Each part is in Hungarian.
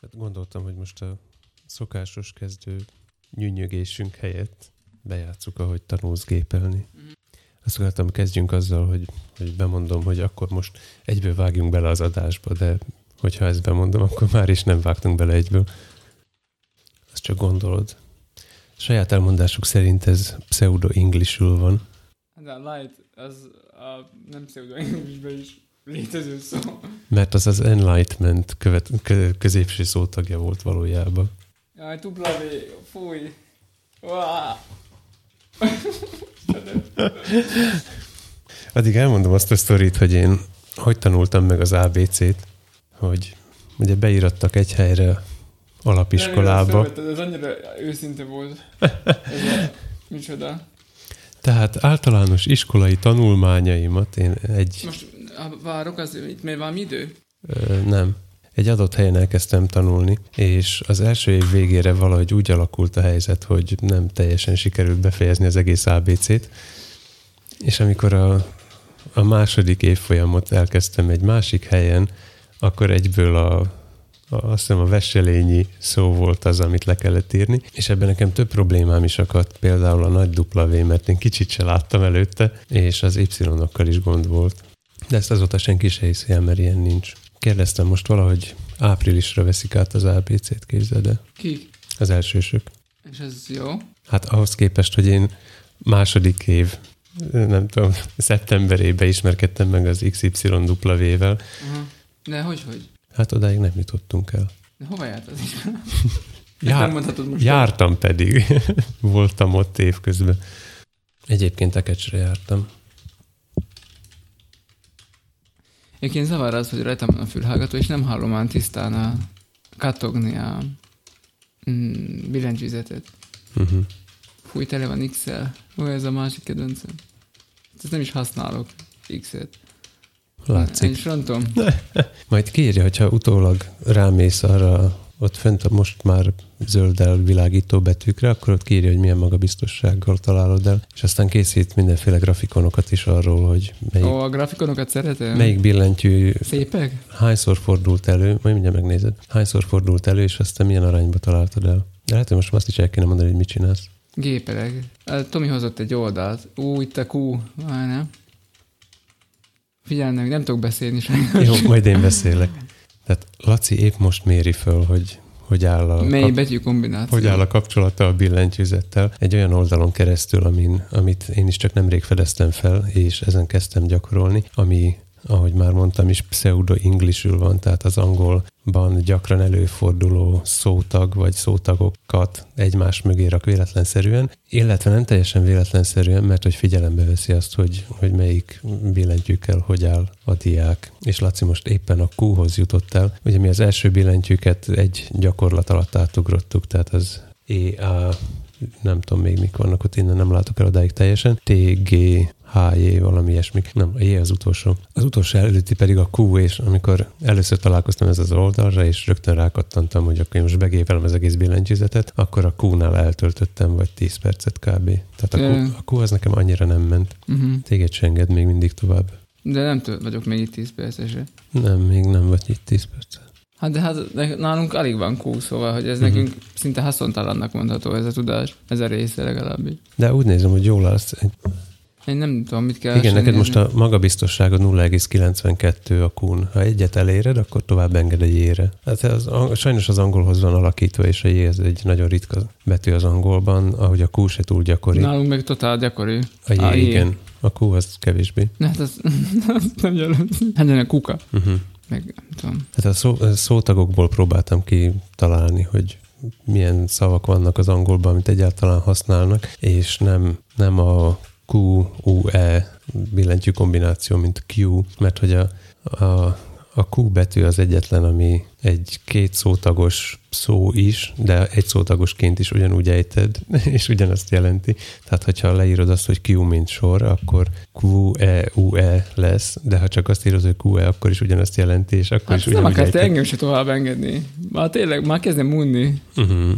Hát gondoltam, hogy most a szokásos kezdő nyűnyögésünk helyett bejátszuk, ahogy tanulsz gépelni. Azt akartam, kezdjünk azzal, hogy, hogy bemondom, hogy akkor most egyből vágjunk bele az adásba, de hogyha ezt bemondom, akkor már is nem vágtunk bele egyből. Azt csak gondolod. Saját elmondásuk szerint ez pseudo-englishül van. De a light az a nem pseudo is létező szó. Mert az az enlightenment követ, kö, középső szótagja volt valójában. Jaj, W, fúj. Uá. Addig elmondom azt a sztorit, hogy én hogy tanultam meg az ABC-t, hogy ugye beírattak egy helyre alapiskolába. Nem, ez annyira őszinte volt. Ez a, micsoda. Tehát általános iskolai tanulmányaimat én egy... Most várok, az itt még van idő? Ö, nem. Egy adott helyen elkezdtem tanulni, és az első év végére valahogy úgy alakult a helyzet, hogy nem teljesen sikerült befejezni az egész ABC-t, és amikor a, a második évfolyamot elkezdtem egy másik helyen, akkor egyből a, a, azt hiszem a veselényi szó volt az, amit le kellett írni, és ebben nekem több problémám is akadt, például a nagy W, mert én kicsit se láttam előtte, és az Y-okkal is gond volt. De ezt azóta senki se hiszi el, mert ilyen nincs. Kérdeztem most valahogy áprilisra veszik át az ABC-t, képzeld el. Ki? Az elsősök. És ez jó? Hát ahhoz képest, hogy én második év, nem tudom, szeptemberében ismerkedtem meg az XYW-vel. Uh-huh. De hogy, hogy? Hát odáig nem jutottunk el. De hova járt az is? Jár, nem most. jártam pedig. Voltam ott évközben. Egyébként Ekecsre jártam. Egyébként zavar az, hogy rajtam van a fülhallgató, és nem hallom már tisztán a kattogni a mm, billentyűzetet. Uh-huh. Fúj, tele van X-el. Ó, ez a másik kedvencem. Ezt nem is használok, X-et. Látszik. Egy frontom. Majd kérje, hogyha utólag rámész arra ott fent a most már zölddel világító betűkre, akkor ott kírja, hogy milyen magabiztossággal találod el, és aztán készít mindenféle grafikonokat is arról, hogy melyik, Ó, a grafikonokat szeretem. melyik billentyű Szépek? hányszor fordult elő, majd mindjárt megnézed, hányszor fordult elő, és aztán milyen arányba találtad el. De lehet, hogy most azt is el kéne mondani, hogy mit csinálsz. Gépelek. Tomi hozott egy oldalt. Ú, itt a Q. Várj, nem? Figyelj meg, nem tudok beszélni sajnos. Jó, majd én beszélek. Tehát Laci épp most méri föl, hogy hogy áll a, Mely betű kombináció? hogy áll a kapcsolata a billentyűzettel egy olyan oldalon keresztül, amin, amit én is csak nemrég fedeztem fel, és ezen kezdtem gyakorolni, ami ahogy már mondtam is, pseudo-englishül van, tehát az angolban gyakran előforduló szótag vagy szótagokat egymás mögé rak véletlenszerűen, illetve nem teljesen véletlenszerűen, mert hogy figyelembe veszi azt, hogy, hogy melyik billentyűkkel hogy áll a diák. És Laci most éppen a Q-hoz jutott el. Ugye mi az első billentyűket egy gyakorlat alatt átugrottuk, tehát az EA nem tudom még mik vannak ott, innen nem látok el odáig teljesen. G, HJ, valami ilyesmi. Nem, a J az utolsó. Az utolsó előtti pedig a Q, és amikor először találkoztam ez az oldalra, és rögtön rákattantam, hogy akkor én most begépelem az egész billentyűzetet, akkor a Q-nál eltöltöttem vagy 10 percet kb. Tehát a Q, a Q az nekem annyira nem ment. Uh-huh. Téged se enged még mindig tovább. De nem tő, vagyok még itt 10 percesre. Nem, még nem vagy itt 10 percet. Hát de hát nálunk alig van Q, szóval, hogy ez uh-huh. nekünk szinte haszontalannak mondható ez a tudás, ez a része legalábbis. De úgy nézem, hogy jól állsz. Én nem tudom, mit kell Igen, neked nézni. most a magabiztosságod 0,92 a kun. Ha egyet eléred, akkor tovább enged egy ére. Hát az, sajnos az angolhoz van alakítva, és a J ez egy nagyon ritka betű az angolban, ahogy a Q se túl gyakori. Nálunk meg totál gyakori. A J, A J. igen. A Q az kevésbé. Hát az, az nem jelent. Hát a kuka. Uh-huh. Meg tudom. Hát a szó, a szótagokból próbáltam ki találni, hogy milyen szavak vannak az angolban, amit egyáltalán használnak, és nem, nem a Q, U, E billentyű kombináció, mint Q, mert hogy a, a, a Q betű az egyetlen, ami egy két szótagos szó is, de egy szótagosként is ugyanúgy ejted, és ugyanazt jelenti. Tehát, hogyha leírod azt, hogy Q mint sor, akkor Q, E, U, E lesz, de ha csak azt írod, hogy Q, E, akkor is ugyanazt jelenti, és akkor Hát is nem ugyanúgy akarta ejted. engem se tovább engedni. Már tényleg, már kezdem unni. Uh-huh.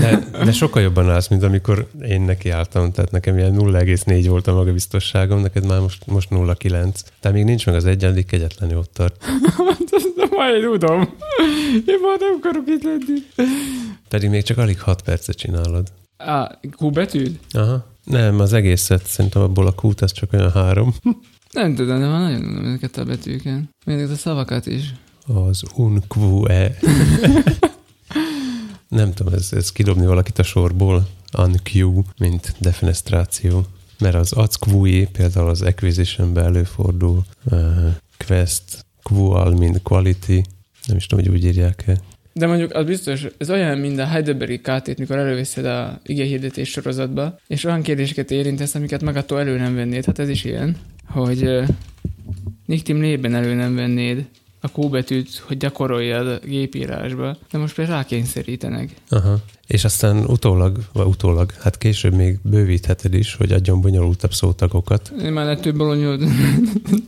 De, de sokkal jobban állsz, mint amikor én nekiálltam, tehát nekem ilyen 0,4 volt a magabiztosságom, neked már most, most 0,9. Tehát még nincs meg az egyenlik, kegyetlenül ott tart. de már én tudom. Én már nem akarok itt lenni. Pedig még csak alig 6 percet csinálod. Á, Q betűd? Aha. Nem, az egészet szerintem abból a kút, az csak olyan három. Nem tudom, de már nagyon unnom ezeket a betűket. Még a szavakat is. Az unque. Nem tudom, ez, ez kidobni valakit a sorból. Unque, mint defenestráció. Mert az acquui például az acquisition előfordul. Uh, quest, qual, mint quality. Nem is tudom, hogy úgy írják-e. De mondjuk az biztos, ez olyan, mint a Heidelbergi KT-t, mikor előveszed a igényhirdetés sorozatba, és olyan kérdéseket érintesz, amiket magadtól elő nem vennéd. Hát ez is ilyen, hogy uh, Niktim lében elő nem vennéd a Q betűt, hogy gyakoroljad a gépírásba, de most például rákényszerítenek. Aha. És aztán utólag, vagy utólag, hát később még bővítheted is, hogy adjon bonyolultabb szótagokat. Én már több bolonyod.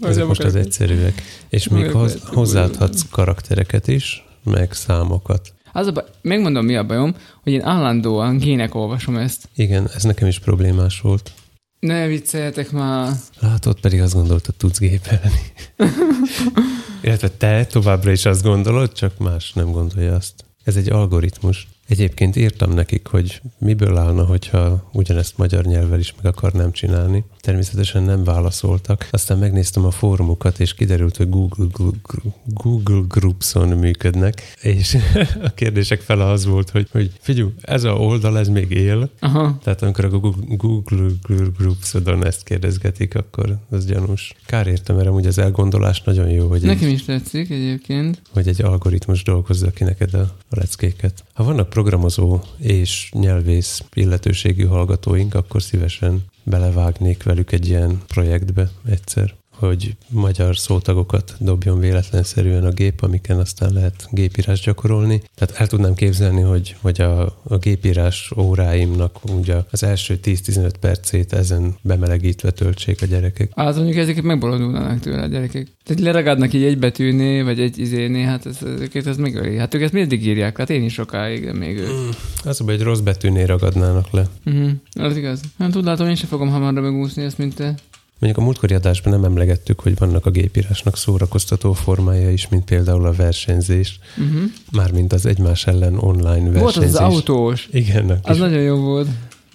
Ezek most az egyszerűek. És még hoz, hozzáadhatsz karaktereket is, meg számokat. Az a baj, megmondom, mi a bajom, hogy én állandóan gének olvasom ezt. Igen, ez nekem is problémás volt. Ne vicceljetek már. Látod, pedig azt gondoltad, tudsz gépelni. Illetve te továbbra is azt gondolod, csak más nem gondolja azt. Ez egy algoritmus. Egyébként írtam nekik, hogy miből állna, hogyha ugyanezt magyar nyelvvel is meg akarnám csinálni. Természetesen nem válaszoltak. Aztán megnéztem a fórumokat, és kiderült, hogy Google, Google, Google Groupson működnek, és a kérdések fele az volt, hogy, hogy figyelj, ez a oldal, ez még él. Aha. Tehát amikor a Google, Google Groupsodon ezt kérdezgetik, akkor az gyanús. Kár értem, mert amúgy az elgondolás nagyon jó, hogy Nekem egy, is tetszik egyébként. hogy egy algoritmus dolgozza ki neked a, a leckéket. Ha vannak programozó és nyelvész illetőségű hallgatóink, akkor szívesen belevágnék velük egy ilyen projektbe egyszer hogy magyar szótagokat dobjon véletlenszerűen a gép, amiken aztán lehet gépírás gyakorolni. Tehát el tudnám képzelni, hogy, hogy a, a gépírás óráimnak ugye az első 10-15 percét ezen bemelegítve töltsék a gyerekek. Az mondjuk ezeket megbolondulnának tőle a gyerekek. Tehát leragadnak így egy betűné, vagy egy izéné, hát ez, ezeket ez megöli. Hát ők ezt mindig írják, hát én is sokáig, még ők. Mm, az, hogy egy rossz betűnél ragadnának le. Uh-huh. Az igaz. Nem tud, látom, én sem fogom hamarra megúszni ezt, mint te. Mondjuk a múltkori adásban nem emlegettük, hogy vannak a gépírásnak szórakoztató formája is, mint például a versenyzés, Uh-huh. mármint az egymás ellen online Volt az, versenyzés. az autós. Igen, Az kis nagyon jó volt.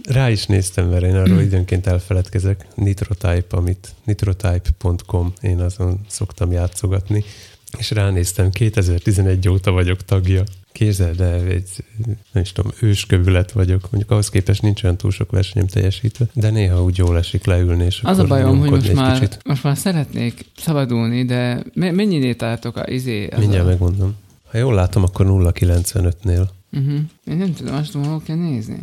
Rá is néztem, mert én arról időnként elfeledkezek. Nitrotype, amit nitrotype.com, én azon szoktam játszogatni, és ránéztem, 2011 óta vagyok tagja. Képzeld el, egy, nem is tudom, őskövület vagyok. Mondjuk ahhoz képest nincs olyan túl sok versenyem teljesítve, de néha úgy jól esik leülni, és Az a bajom, hogy most már, Kicsit. most már szeretnék szabadulni, de me- mennyinél tartok a izé? Az Mindjárt a... megmondom. Ha jól látom, akkor 0,95-nél. Uh-huh. Én nem tudom, azt tudom, hol kell nézni.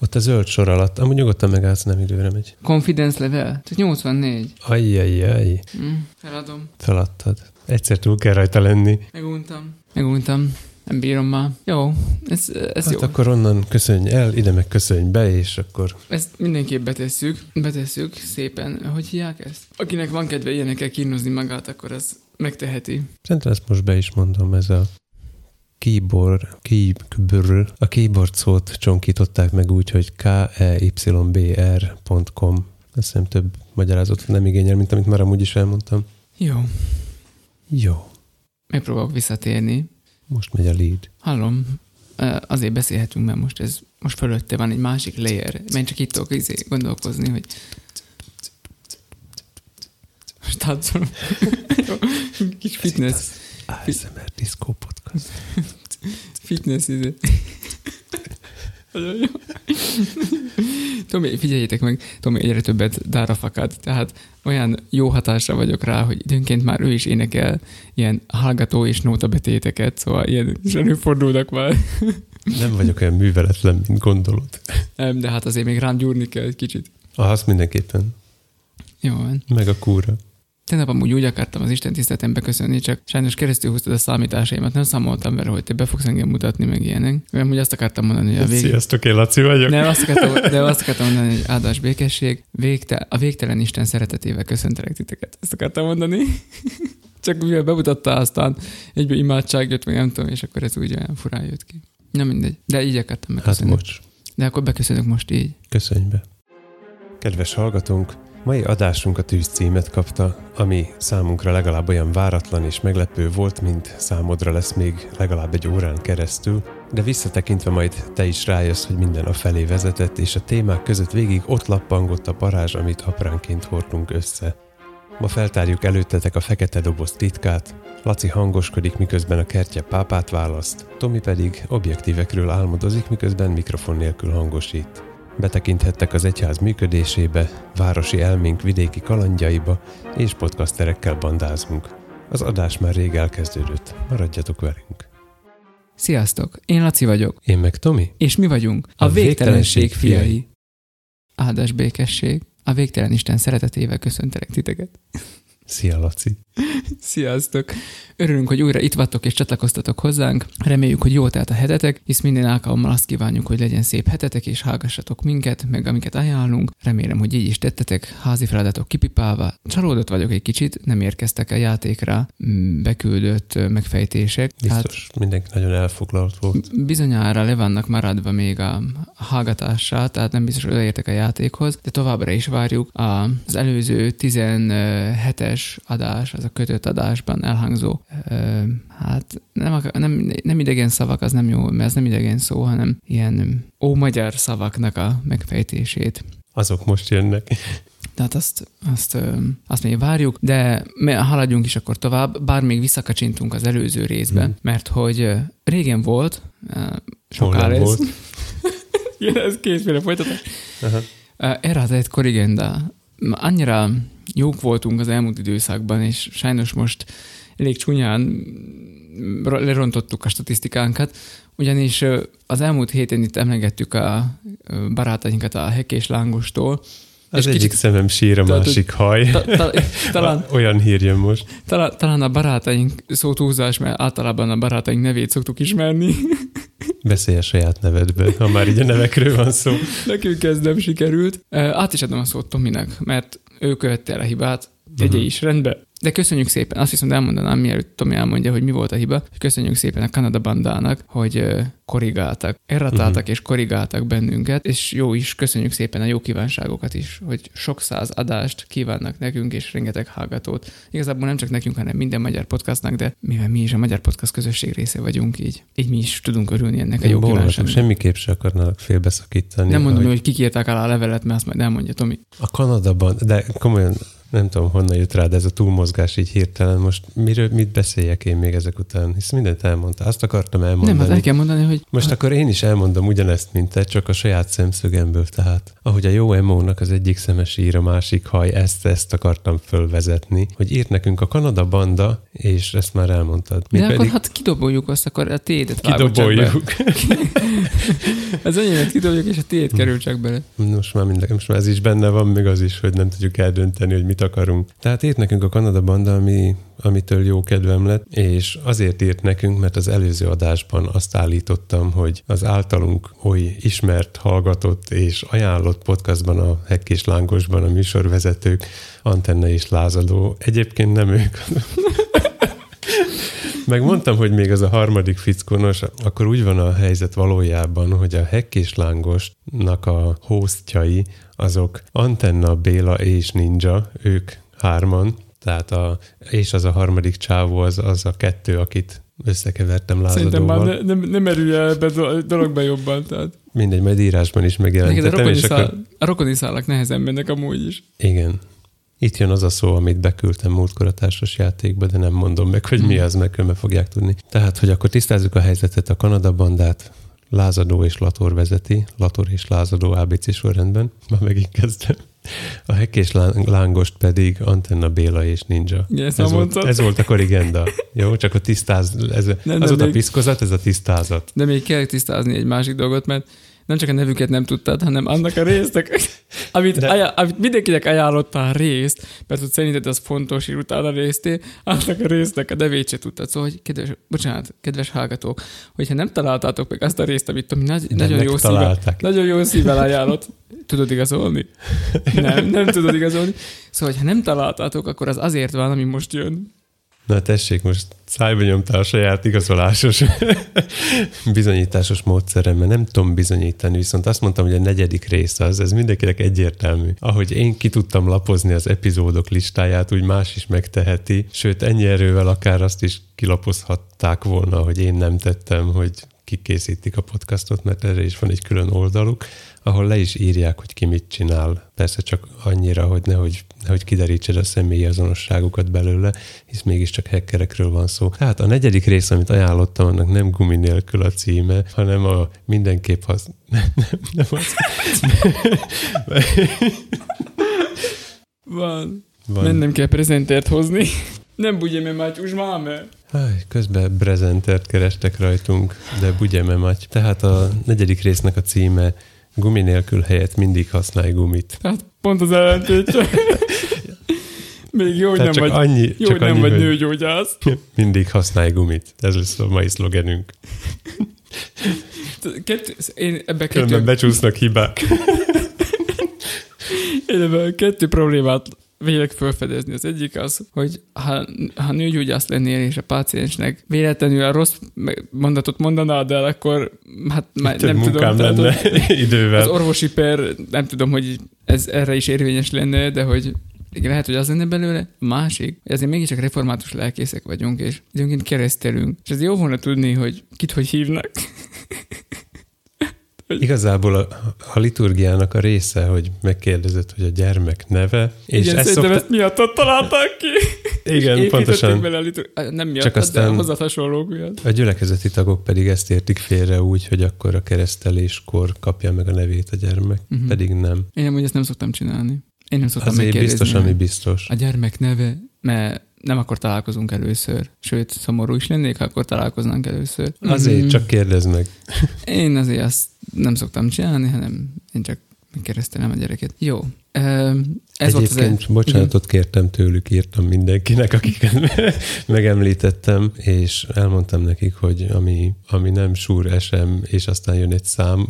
Ott a zöld sor alatt, amúgy nyugodtan megállsz, nem időre megy. Confidence level? Tehát 84. Ajjajjaj, Mm, feladom. feladtad. Egyszer túl kell rajta lenni. Meguntam. Meguntam. Nem bírom már. Jó, ez, ez Hát jó. akkor onnan köszönj el, ide meg köszönj be, és akkor Ezt mindenképp betesszük. Betesszük szépen. Hogy hívják ezt? Akinek van kedve ilyenekkel kínozni magát, akkor az megteheti. Szerintem ezt most be is mondom, ez a keyboard, keyboard, a keyboard szót csonkították meg úgy, hogy keybr.com. Azt hiszem több magyarázatot nem igényel, mint amit már amúgy is elmondtam. Jó, Jó, megpróbálok visszatérni. most megy a lead. Hallom, azért beszélhetünk, mert most ez most fölötte van egy másik layer. Mert csak itt tudok izé gondolkozni, hogy most tátszom. Kis fitness, ASMR Disco Podcast. fitness izé. Nagyon jó. Tomi, figyeljétek meg, Tomi egyre többet dára fakad, tehát olyan jó hatásra vagyok rá, hogy időnként már ő is énekel ilyen hallgató és nótabetéteket, szóval ilyen is előfordulnak már. Nem vagyok olyan műveletlen, mint gondolod. Nem, de hát azért még rám gyúrni kell egy kicsit. Ah, azt mindenképpen. Jó van. Meg a kúra. Tegnap amúgy úgy akartam az Isten tiszteletembe köszönni, csak sajnos keresztül húztad a számításaimat, nem számoltam vele, hogy te be fogsz engem mutatni, meg ilyenek. Mert úgy azt akartam mondani, hogy a végén... Sziasztok, én Laci vagyok. Nem, azt akartam, de azt akartam mondani, hogy áldás békesség, végte, a végtelen Isten szeretetével köszöntelek titeket. Ezt akartam mondani. Csak mivel bemutatta, aztán egybe imádság jött, meg nem tudom, és akkor ez úgy olyan furán jött ki. Na mindegy, de így akartam Hát megköszönni. bocs, de akkor beköszönök most így. köszönj be. Kedves hallgatónk, mai adásunk a tűz címet kapta, ami számunkra legalább olyan váratlan és meglepő volt, mint számodra lesz még legalább egy órán keresztül, de visszatekintve majd te is rájössz, hogy minden a felé vezetett, és a témák között végig ott lappangott a parázs, amit apránként hordtunk össze. Ma feltárjuk előttetek a fekete doboz titkát, Laci hangoskodik, miközben a kertje pápát választ, Tomi pedig objektívekről álmodozik, miközben mikrofon nélkül hangosít. Betekinthettek az egyház működésébe, városi elménk vidéki kalandjaiba, és podcasterekkel bandázunk. Az adás már rég elkezdődött, maradjatok velünk. Sziasztok, én Laci vagyok, Én meg Tomi? és mi vagyunk a, A végtelenség végtelenség fiai. fiai. Áldás békesség, a végtelen Isten szeretetével köszöntelek titeket. Szia, Laci! Sziasztok! Örülünk, hogy újra itt vagytok és csatlakoztatok hozzánk. Reméljük, hogy jól telt a hetetek, hisz minden alkalommal azt kívánjuk, hogy legyen szép hetetek, és hallgassatok minket, meg amiket ajánlunk. Remélem, hogy így is tettetek, házi feladatok kipipálva. Csalódott vagyok egy kicsit, nem érkeztek a játékra mm, beküldött megfejtések. Biztos mindenki nagyon elfoglalt volt. Bizonyára le vannak maradva még a hallgatással, tehát nem biztos, hogy odaértek a játékhoz, de továbbra is várjuk az előző 17-es adás, az a kötött adásban elhangzó, ö, hát nem, nem, nem idegen szavak, az nem jó, mert ez nem idegen szó, hanem ilyen ó-magyar szavaknak a megfejtését. Azok most jönnek. Tehát azt, azt, azt még várjuk, de haladjunk is akkor tovább, bár még visszakacsintunk az előző részbe, Mhm. mert hogy régen volt, sokára ez, volt. Igen, ez kétféle folytatás. Erre az egy korrigenda. Annyira jók voltunk az elmúlt időszakban, és sajnos most elég csúnyán lerontottuk a statisztikánkat, ugyanis az elmúlt héten itt emlegettük a barátainkat a Hek és Lángostól. Az És egyik kicsit- szemem sír, a Tehát, másik haj. Ta, ta, talán, Olyan hír jön most. talán, talán a barátaink szó túlzás, mert általában a barátaink nevét szoktuk ismerni. Beszélj a saját nevedből, ha már így a nevekről van szó. Nekünk ez nem sikerült. Át is adom a szót Tominak, mert ő követte el a hibát, tegye Mhm. is rendbe. De köszönjük szépen, azt viszont elmondanám, mielőtt Tomi elmondja, hogy mi volt a hiba, hogy köszönjük szépen a Kanada bandának, hogy korrigáltak, erratáltak Mhm. és korrigáltak bennünket, és jó is, köszönjük szépen a jó kívánságokat is, hogy sok száz adást kívánnak nekünk, és rengeteg hallgatót. Igazából nem csak nekünk, hanem minden magyar podcastnak, de mivel mi is a magyar podcast közösség része vagyunk, így, így mi is tudunk örülni ennek a Én jó boldogok, kívánságnak. semmiképp se akarnálak félbeszakítani. Nem mondom, ahogy hogy kik írták alá a levelet, mert azt majd elmondja Tomi. A Kanadaban, de komolyan nem tudom, honnan jött rád ez a túlmozgás így hirtelen. Most miről, mit beszéljek én még ezek után? Hisz mindent elmondta. Azt akartam elmondani. Nem, hát el kell mondani, hogy Most akkor én is elmondom ugyanezt, mint te, csak a saját szemszögemből. Tehát, ahogy a jó emónak az egyik szemes ír, a másik haj, ezt, ezt akartam fölvezetni, hogy írt nekünk a Kanada banda, és ezt már elmondtad. Mi de akkor pedig hát kidoboljuk azt, akkor a tiédet kidoboljuk. Az enyémet kidobjuk, és a tiéd kerül csak bele. Most már, minden, most már ez is benne van, még az is, hogy nem tudjuk eldönteni, hogy mit akarunk. Tehát írt nekünk a Kanada banda, ami, amitől jó kedvem lett, és azért írt nekünk, mert az előző adásban azt állítottam, hogy az általunk oly ismert, hallgatott és ajánlott podcastban, a Hekk és Lángosban a műsorvezetők, Antenna és Lázadó, egyébként nem ők. Megmondtam, hogy még az a harmadik fickónos, akkor úgy van a helyzet valójában, hogy a Hekk és Lángosnak a hostjai, azok Antenna, Béla és Ninja, ők hárman, tehát a, és az a harmadik csávó, az, az a kettő, akit összekevertem Szerintem már lázadóval. ne, nem, nem merülj el ebbe a dologba jobban. Tehát. Mindegy, majd írásban is Neked a megjelentetem, rokoni, és akkor... szál, a rokoni szálak nehezen mennek amúgy is. Igen. Itt jön az a szó, amit beküldtem múltkor a társas játékba, de nem mondom meg, hogy mi Hmm. az, meg különben fogják tudni. Tehát, hogy akkor tisztázzuk a helyzetet, a Kanada bandát Lázadó és Lator vezeti, Lator és Lázadó ABC sorrendben, már megint kezdtem. A Hek és Lá- Lángost pedig Antenna Béla és Ninja. Ezt Ez volt, mondtad. ez volt a korrigenda. Jó, csak a tisztáz, ez, Nem, az nem, volt a még- piszkozat, ez a tisztázat. De még kell tisztázni egy másik dolgot, mert nem csak a nevüket nem tudtad, hanem annak a résznek, amit, De- ajá, amit mindenkinek ajánlottál részt, mert hogy szerinted az fontos, és utána részté, annak a résznek a nevét se tudtad. Szóval, hogy kedves, bocsánat, kedves hallgatók, hogyha nem találtátok meg azt a részt, amit Tomi nagy, nagyon jó szívvel, nagyon jó szívvel ajánlott, tudod igazolni? Nem, nem tudod igazolni. Szóval, ha nem találtátok, akkor az azért van, ami most jön. Na tessék, most szájba nyomtál a saját igazolásos bizonyításos módszeremmel. Nem tudom bizonyítani, viszont azt mondtam, hogy a negyedik rész az, ez mindenkinek egyértelmű. Ahogy én ki tudtam lapozni az epizódok listáját, úgy más is megteheti, sőt ennyi erővel akár azt is kilapozhatták volna, hogy én nem tettem, hogy kikészítik a podcastot, mert erre is van egy külön oldaluk, ahol le is írják, hogy ki mit csinál. Persze csak annyira, hogy nehogy, nehogy kiderítsed a személyi azonosságukat belőle, hisz mégiscsak hackerekről van szó. Hát a negyedik rész, amit ajánlottam, annak nem gumi nélkül a címe, hanem a mindenképp hasz... Nem, nem, nem az. Van. Van. Mennem kell prezentert hozni. Nem budjeme Mátyus, máme. Háj, közben prezentert kerestek rajtunk, de bugyeme maty. Tehát a negyedik résznek a címe Gumi nélkül helyett mindig használj gumit. Hát pont az ellentétje. Még jó, hogy nem csak vagy, annyi, jó, csak nem annyi, vagy hogy nőgyógyász. mindig használj gumit. Ez lesz a mai szlogenünk. Kettő, én ebbe Különben kettő, becsúsznak hibák. én ebbe kettő problémát vélek felfedezni. Az egyik az, hogy ha, ha nőgyógyász lennél, és a páciensnek véletlenül a rossz mondatot mondanád el, akkor hát már Több nem tudom. tehát, lenne hogy idővel. Az orvosi per, nem tudom, hogy ez erre is érvényes lenne, de hogy igen, lehet, hogy az lenne belőle. Másik, hogy azért mégiscsak református lelkészek vagyunk, és időnként keresztelünk. És ez jó volna tudni, hogy kit hogy hívnak. Igazából a, a liturgiának a része, hogy megkérdezed, hogy a gyermek neve, és igen, ezt szokta... ezt miattad találták ki. Igen, pontosan. Bele a litur... Nem miatt, Csak de aztán- hozzá hasonlók miatt. A gyülekezeti tagok pedig ezt értik félre úgy, hogy akkor a kereszteléskor kapja meg a nevét a gyermek, uh-huh. pedig nem. Én amúgy ezt nem szoktam csinálni. Én nem szoktam Azért megkérdezni. biztos, ami biztos. A gyermek neve, mert nem akkor találkozunk először. Sőt, szomorú is lennék, ha akkor találkoznánk először. Azért Mhm. csak kérdezd meg. Én azért azt nem szoktam csinálni, hanem én csak megkeresztelem a gyereket. Jó. Ez volt az Egyébként bocsánatot kértem tőlük, írtam mindenkinek, akiket megemlítettem, és elmondtam nekik, hogy ami, ami nem súr SM, és aztán jön egy szám,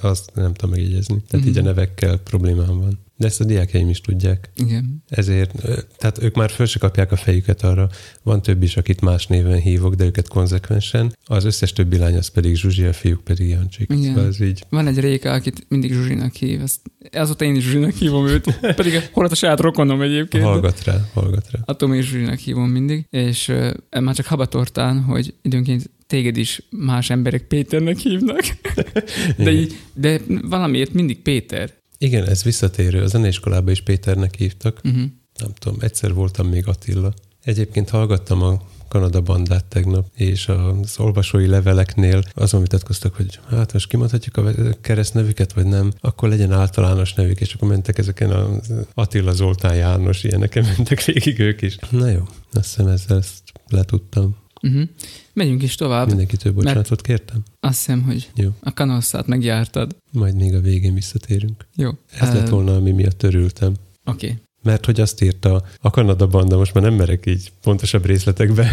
azt nem tudom megjegyezni. Tehát így a Mhm. nevekkel problémám van. De ezt a diákjaim is tudják. Igen. Ezért, tehát ők már föl se kapják a fejüket arra. Van több is, akit más néven hívok, de őket konzekvensen. Az összes többi lány az pedig Zsuzsi, a fiúk pedig Jancsik. Igen. Szóval ez így. Van egy Réka, akit mindig Zsuzsinak hív. Azt, azóta én is Zsuzsinak hívom őt. Pedig hol a saját rokonom egyébként. Hallgat rá, hallgat rá. Attól még Zsuzsinak hívom mindig. És uh, már csak habatortán, hogy időnként téged is más emberek Péternek hívnak. De, így, de valamiért mindig Péter. Igen, ez visszatérő. A zeneiskolában is Péternek hívtak. Uh-huh. Nem tudom, egyszer voltam még Attila. Egyébként hallgattam a Kanada bandát tegnap, és az olvasói leveleknél azon vitatkoztak, hogy hát most kimondhatjuk a keresztnevüket, vagy nem, akkor legyen általános nevük, és akkor mentek ezeken a Attila Zoltán János, ilyeneken mentek végig ők is. Na jó, azt hiszem ezzel ezt letudtam. Uh-huh. Megyünk is tovább. Mindenkitől bocsánatot kértem. Azt hiszem, hogy Jó, a kanosszát megjártad. majd még a végén visszatérünk. Jó. Ez lett volna, ami miatt törültem. Oké. Okay. Mert hogy azt írta a Kanada banda, most már nem merek így pontosabb részletekbe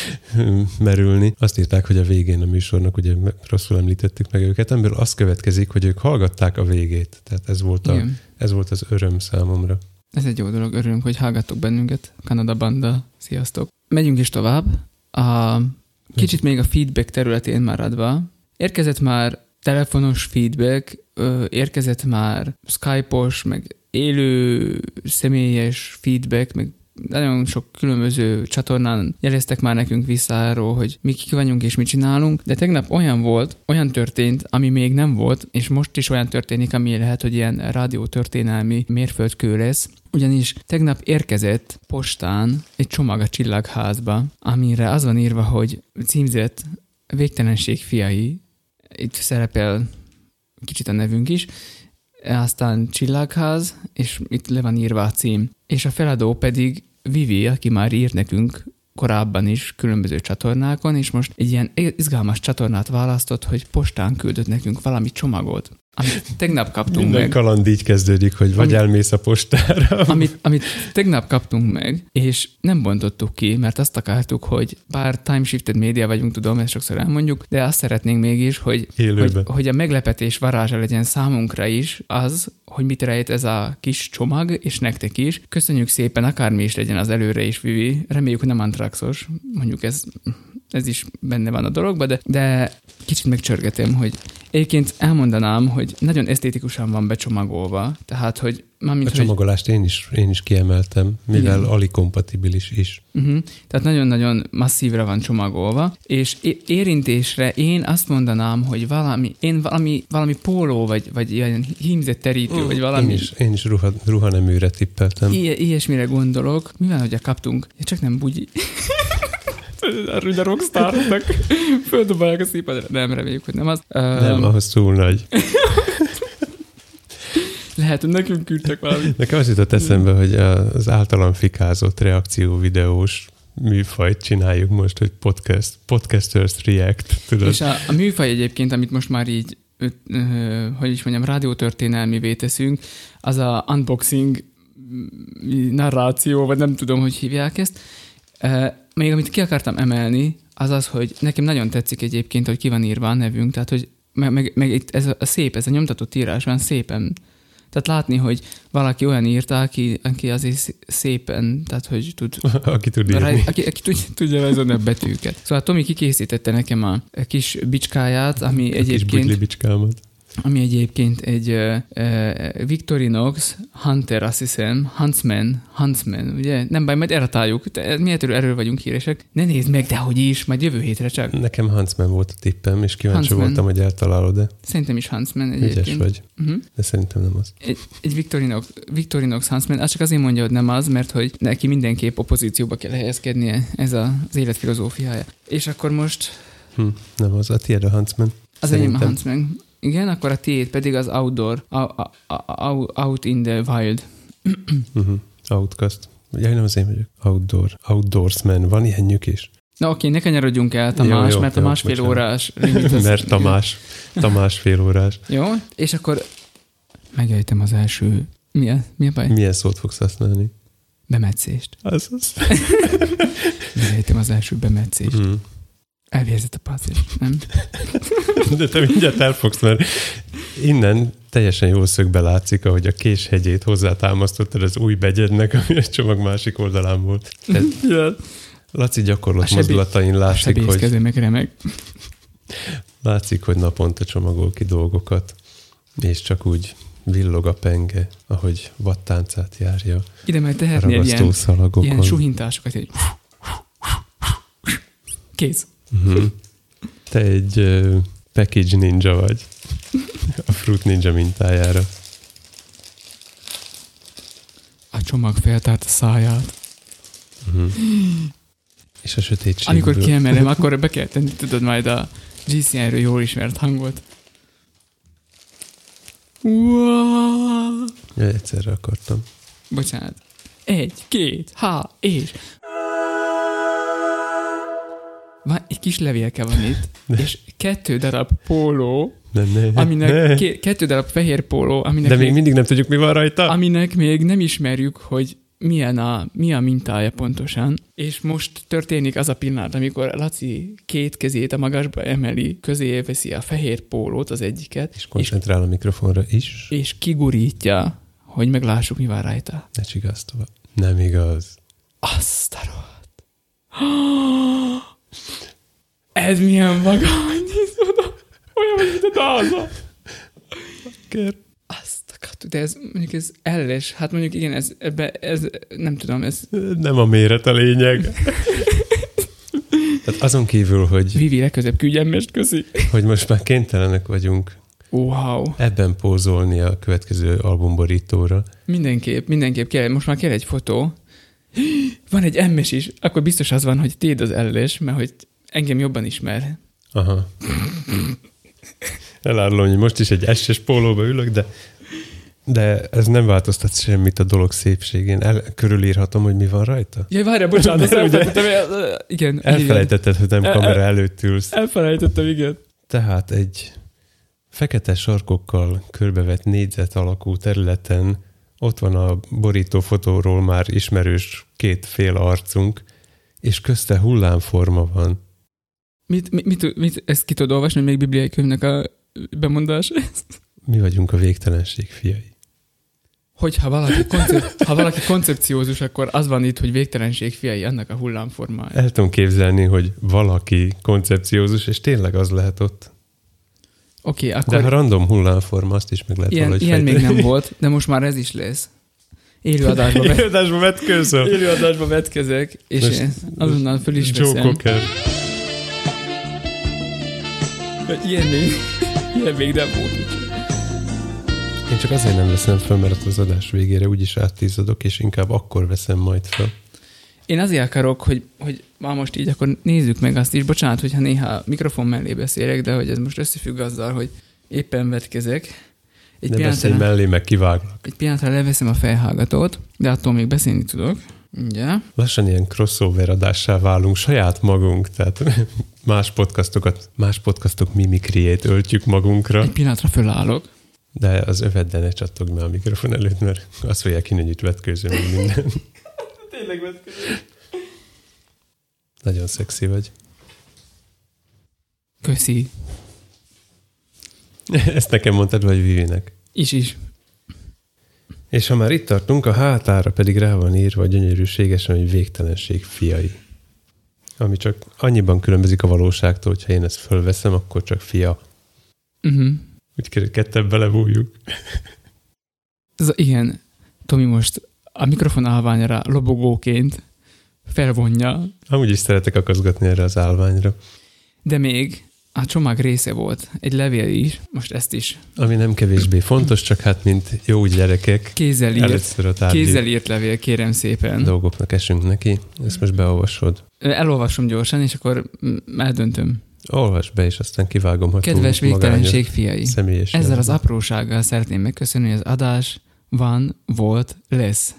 merülni. Azt írták, hogy a végén a műsornak, ugye rosszul említettük meg őket, amiből az következik, hogy ők hallgatták a végét. Tehát ez volt, a, Igen. ez volt az öröm számomra. Ez egy jó dolog, örülünk, hogy hallgattok bennünket. Kanada Banda, sziasztok. Megyünk is tovább. A, kicsit még a feedback területén maradva. Érkezett már telefonos feedback, érkezett már Skype-os, meg élő személyes feedback, meg nagyon sok különböző csatornán jeleztek már nekünk vissza arról, hogy mi kik vagyunk és mit csinálunk, de tegnap olyan volt, olyan történt, ami még nem volt, és most is olyan történik, ami lehet, hogy ilyen rádió történelmi mérföldkő lesz, ugyanis tegnap érkezett postán egy csomag a csillagházba, amire az van írva, hogy címzett Végtelenség fiai, itt szerepel kicsit a nevünk is, aztán Csillagház, és itt le van írva a cím. És a feladó pedig Vivi, aki már ír nekünk korábban is különböző csatornákon, és most egy ilyen izgalmas csatornát választott, hogy postán küldött nekünk valami csomagot. Amit tegnap kaptunk Minden meg. kaland így kezdődik, hogy vagy Amit- elmész a postára. amit, amit tegnap kaptunk meg, és nem bontottuk ki, mert azt akartuk, hogy bár time-shifted média vagyunk, tudom, ezt sokszor elmondjuk, de azt szeretnénk mégis, hogy, hogy, hogy a meglepetés varázsa legyen számunkra is az, hogy mit rejt ez a kis csomag, és nektek is. Köszönjük szépen, akármi is legyen az előre is, Vivi. Reméljük, hogy nem antraxos. Mondjuk ez, ez is benne van a dologban, de, de kicsit megcsörgetem, hogy egyébként elmondanám, hogy nagyon esztétikusan van becsomagolva, tehát, hogy A mármint, hogy csomagolást én is, én is kiemeltem, mivel Igen. alig kompatibilis is. Uh-huh. Tehát nagyon-nagyon masszívra van csomagolva, és é- érintésre én azt mondanám, hogy valami, én valami, valami póló, vagy, vagy ilyen hímzett terítő, vagy valami Én is, én is ruha, ruhaneműre tippeltem. I- ilyesmire gondolok. Mi van, hogyha kaptunk? Csak nem bugyi. Arra, a rockstarnak földobálják a színpadra. Nem, reméljük, hogy nem az. Nem, ahhoz túl nagy. Lehet, hogy nekünk küldtek valamit. Nekem az jutott eszembe, hogy az általam fikázott reakció videós műfajt csináljuk most, hogy podcast, podcasters react, tudod? És a, a műfaj egyébként, amit most már így, ö, ö, hogy is mondjam, rádiótörténelmivé teszünk, az a unboxing mm, narráció, vagy nem tudom, hogy hívják ezt. Még amit ki akartam emelni, az az, hogy nekem nagyon tetszik egyébként, hogy ki van írva a nevünk, tehát hogy meg, meg, meg itt ez a, a szép, ez a nyomtatott írás van szépen. Tehát látni, hogy valaki olyan írta, aki, aki azért szé- szépen, tehát hogy tud Aki tud Rá, írni. aki, aki tudja, tudja rajzolni a betűket. Szóval Tomi kikészítette nekem a kis bicskáját, ami A kis egyébként, bicskámat. Ami egyébként egy uh, uh, Victorinox Hunter, azt hiszem, Huntsman, Huntsman, ugye? Nem baj, majd eratáljuk. Te- Mi erről, vagyunk híresek. Ne nézd meg, de hogy is, majd jövő hétre csak. Nekem Huntsman volt a tippem, és kíváncsi Huntsman. voltam, hogy eltalálod-e. Szerintem is Huntsman Ügyes egyébként. vagy, Uh-huh. de szerintem nem az. Egy, egy Victorinox, Victorinox Huntsman, az csak azért mondja, hogy nem az, mert hogy neki mindenképp opozícióba kell helyezkednie, ez a, az élet filozófiája. És akkor most Hm, nem az. A tiéd a Huntsman. Az enyém a. Huntsman. Igen, akkor a tiéd pedig az outdoor, out, out, out in the wild. Uh-huh. Outcast. Ja, nem az én vagyok. Outdoor. Outdoorsman. Van ilyen nyük is. Na oké, ne kanyarodjunk el, Tamás, Jó, jó, mert a jó, másfél bocsánat. órás limit az... Mert Tamás. Tamás fél órás. Jó, és akkor megejtem az első... Mi a, mi a baj? Milyen szót fogsz használni? Bemetszést. Az az. Megejtem az első bemetszést. Mm. Elvérzett a pászés, nem? De te mindjárt elfogsz, mert innen teljesen jól szögbe látszik, ahogy a késhegyét hozzátámasztottad az új begyednek, ami a csomag másik oldalán volt. Tehát Ja. Laci A gyakorlott sebé- mozdulatain látszik, hogy, Sebészkedő meg remek. látszik, hogy naponta csomagol ki dolgokat, és csak úgy villog a penge, ahogy vattáncát járja Ide a tehetnél ilyen, ilyen suhintásokat, egy kész. Uh-huh. Te egy uh, package ninja vagy. A fruit ninja mintájára. A csomag feltárt a száját. Uh-huh. És a sötétségből. Amikor kiemelem, akkor be kell tenni, tudod, majd a GCN-ről jól ismert hangot. Wow. Ja, egyszerre akartam. Bocsánat. Egy, két, há, és... Van, egy kis levélke van itt, és kettő darab póló, Ne, ne, aminek ne. ké, kettő darab fehér póló, aminek De még még, mindig nem tudjuk, mi van rajta. aminek még nem ismerjük, hogy milyen a, mi a mintája pontosan, és most történik az a pillanat, amikor Laci két kezét a magasba emeli, közé veszi a fehér pólót, az egyiket, És koncentrál a mikrofonra is. és kigurítja, hogy meglássuk, mi van rajta. Ne csigázz tovább. Nem igaz. Azt a rohadt. Ez milyen vagány, nézd oda. Olyan, mint a dáza. Kér. Azt a katu, de ez mondjuk ez elles. Hát mondjuk igen, ez, ebbe, ez nem tudom, ez Nem a méret a lényeg. Tehát azon kívül, hogy, Vivi legközebb küldjemmest, köszi. hogy most már kénytelenek vagyunk Wow. ebben pózolni a következő albumborítóra. Mindenképp, mindenképp kell, most már kell egy fotó. Van egy emmes is, akkor biztos az van, hogy téd az elles, mert hogy engem jobban ismer. Aha. Elárulom, hogy most is egy SS pólóba ülök, de, de ez nem változtat semmit a dolog szépségén. El, körülírhatom, hogy mi van rajta? Jaj, várjál, bocsánat, ezt elfelejtettem. Igen, Elfelejtetted, hogy nem El- kamera el- előtt ülsz. Elfelejtettem, igen. Tehát egy fekete sarkokkal körbevett négyzet alakú területen ott van a borító fotóról már ismerős két fél arcunk, és közte hullámforma van. Mit, mit, mit, mit ezt ki tudod olvasni, még bibliai könyvnek a bemondás? Mi vagyunk a végtelenség fiai. Hogy ha valaki, koncep- ha valaki koncepciózus, akkor az van itt, hogy végtelenség fiai, annak a hullámformája. El tudom képzelni, hogy valaki koncepciózus, és tényleg az lehet ott. Oké, okay, De ha akkor random hullámforma, azt is meg lehet ilyen, valahogy ilyen még nem volt, de most már ez is lesz. Élőadásba, vet, Élőadásba vetkőzöm. élőadásba vetkezek, és Most- én azonnal föl is veszem. Ilyen még, ilyen még nem volt. Én csak azért nem veszem fel, mert az adás végére úgyis áttízadok, és inkább akkor veszem majd fel. Én azért akarok, hogy, hogy már most így akkor nézzük meg azt is. Bocsánat, hogyha néha mikrofon mellé beszélek, de hogy ez most összefügg azzal, hogy éppen vetkezek. Egy Ne beszélj mellé, meg kiváglak. egy pillanatra leveszem a fejhallgatót, de attól még beszélni tudok. Ugye? Lassan ilyen crossover adássá válunk saját magunk, tehát más podcastokat, más podcastok mimikriét öltjük magunkra, Egy pillanatra fölállok. de az öveddel ne csattogj már a mikrofon előtt, mert azt fogják hinni, hogy itt vetkőző meg minden. Tényleg vetkezek. Nagyon szexi vagy. Köszi. Ezt nekem mondtad, vagy Vivinek. Is is. És ha már itt tartunk, a hátára pedig rá van írva gyönyörűségesen, hogy végtelenség fiai. Ami csak annyiban különbözik a valóságtól, hogyha én ezt fölveszem, akkor csak fia. Uh-huh. Úgy kell, ketten belebújjuk. Ez, igen, Tomi most a mikrofon állványra lobogóként felvonja, Amúgy is szeretek akaszgatni erre az állványra. de még a csomag része volt, egy levél is, most ezt is Ami nem kevésbé fontos, csak hát mint jó gyerekek, kézzel írt, először a kézzel írt levél, kérem szépen. dolgoknak esünk neki. Ezt most beolvasod. Elolvasom gyorsan, és akkor mm, eldöntöm. Olvasd be, és aztán kivágom, ha Kedves végtelenség fiai! Ezzel az aprósággal szeretném megköszönni, hogy az adás van, volt, lesz.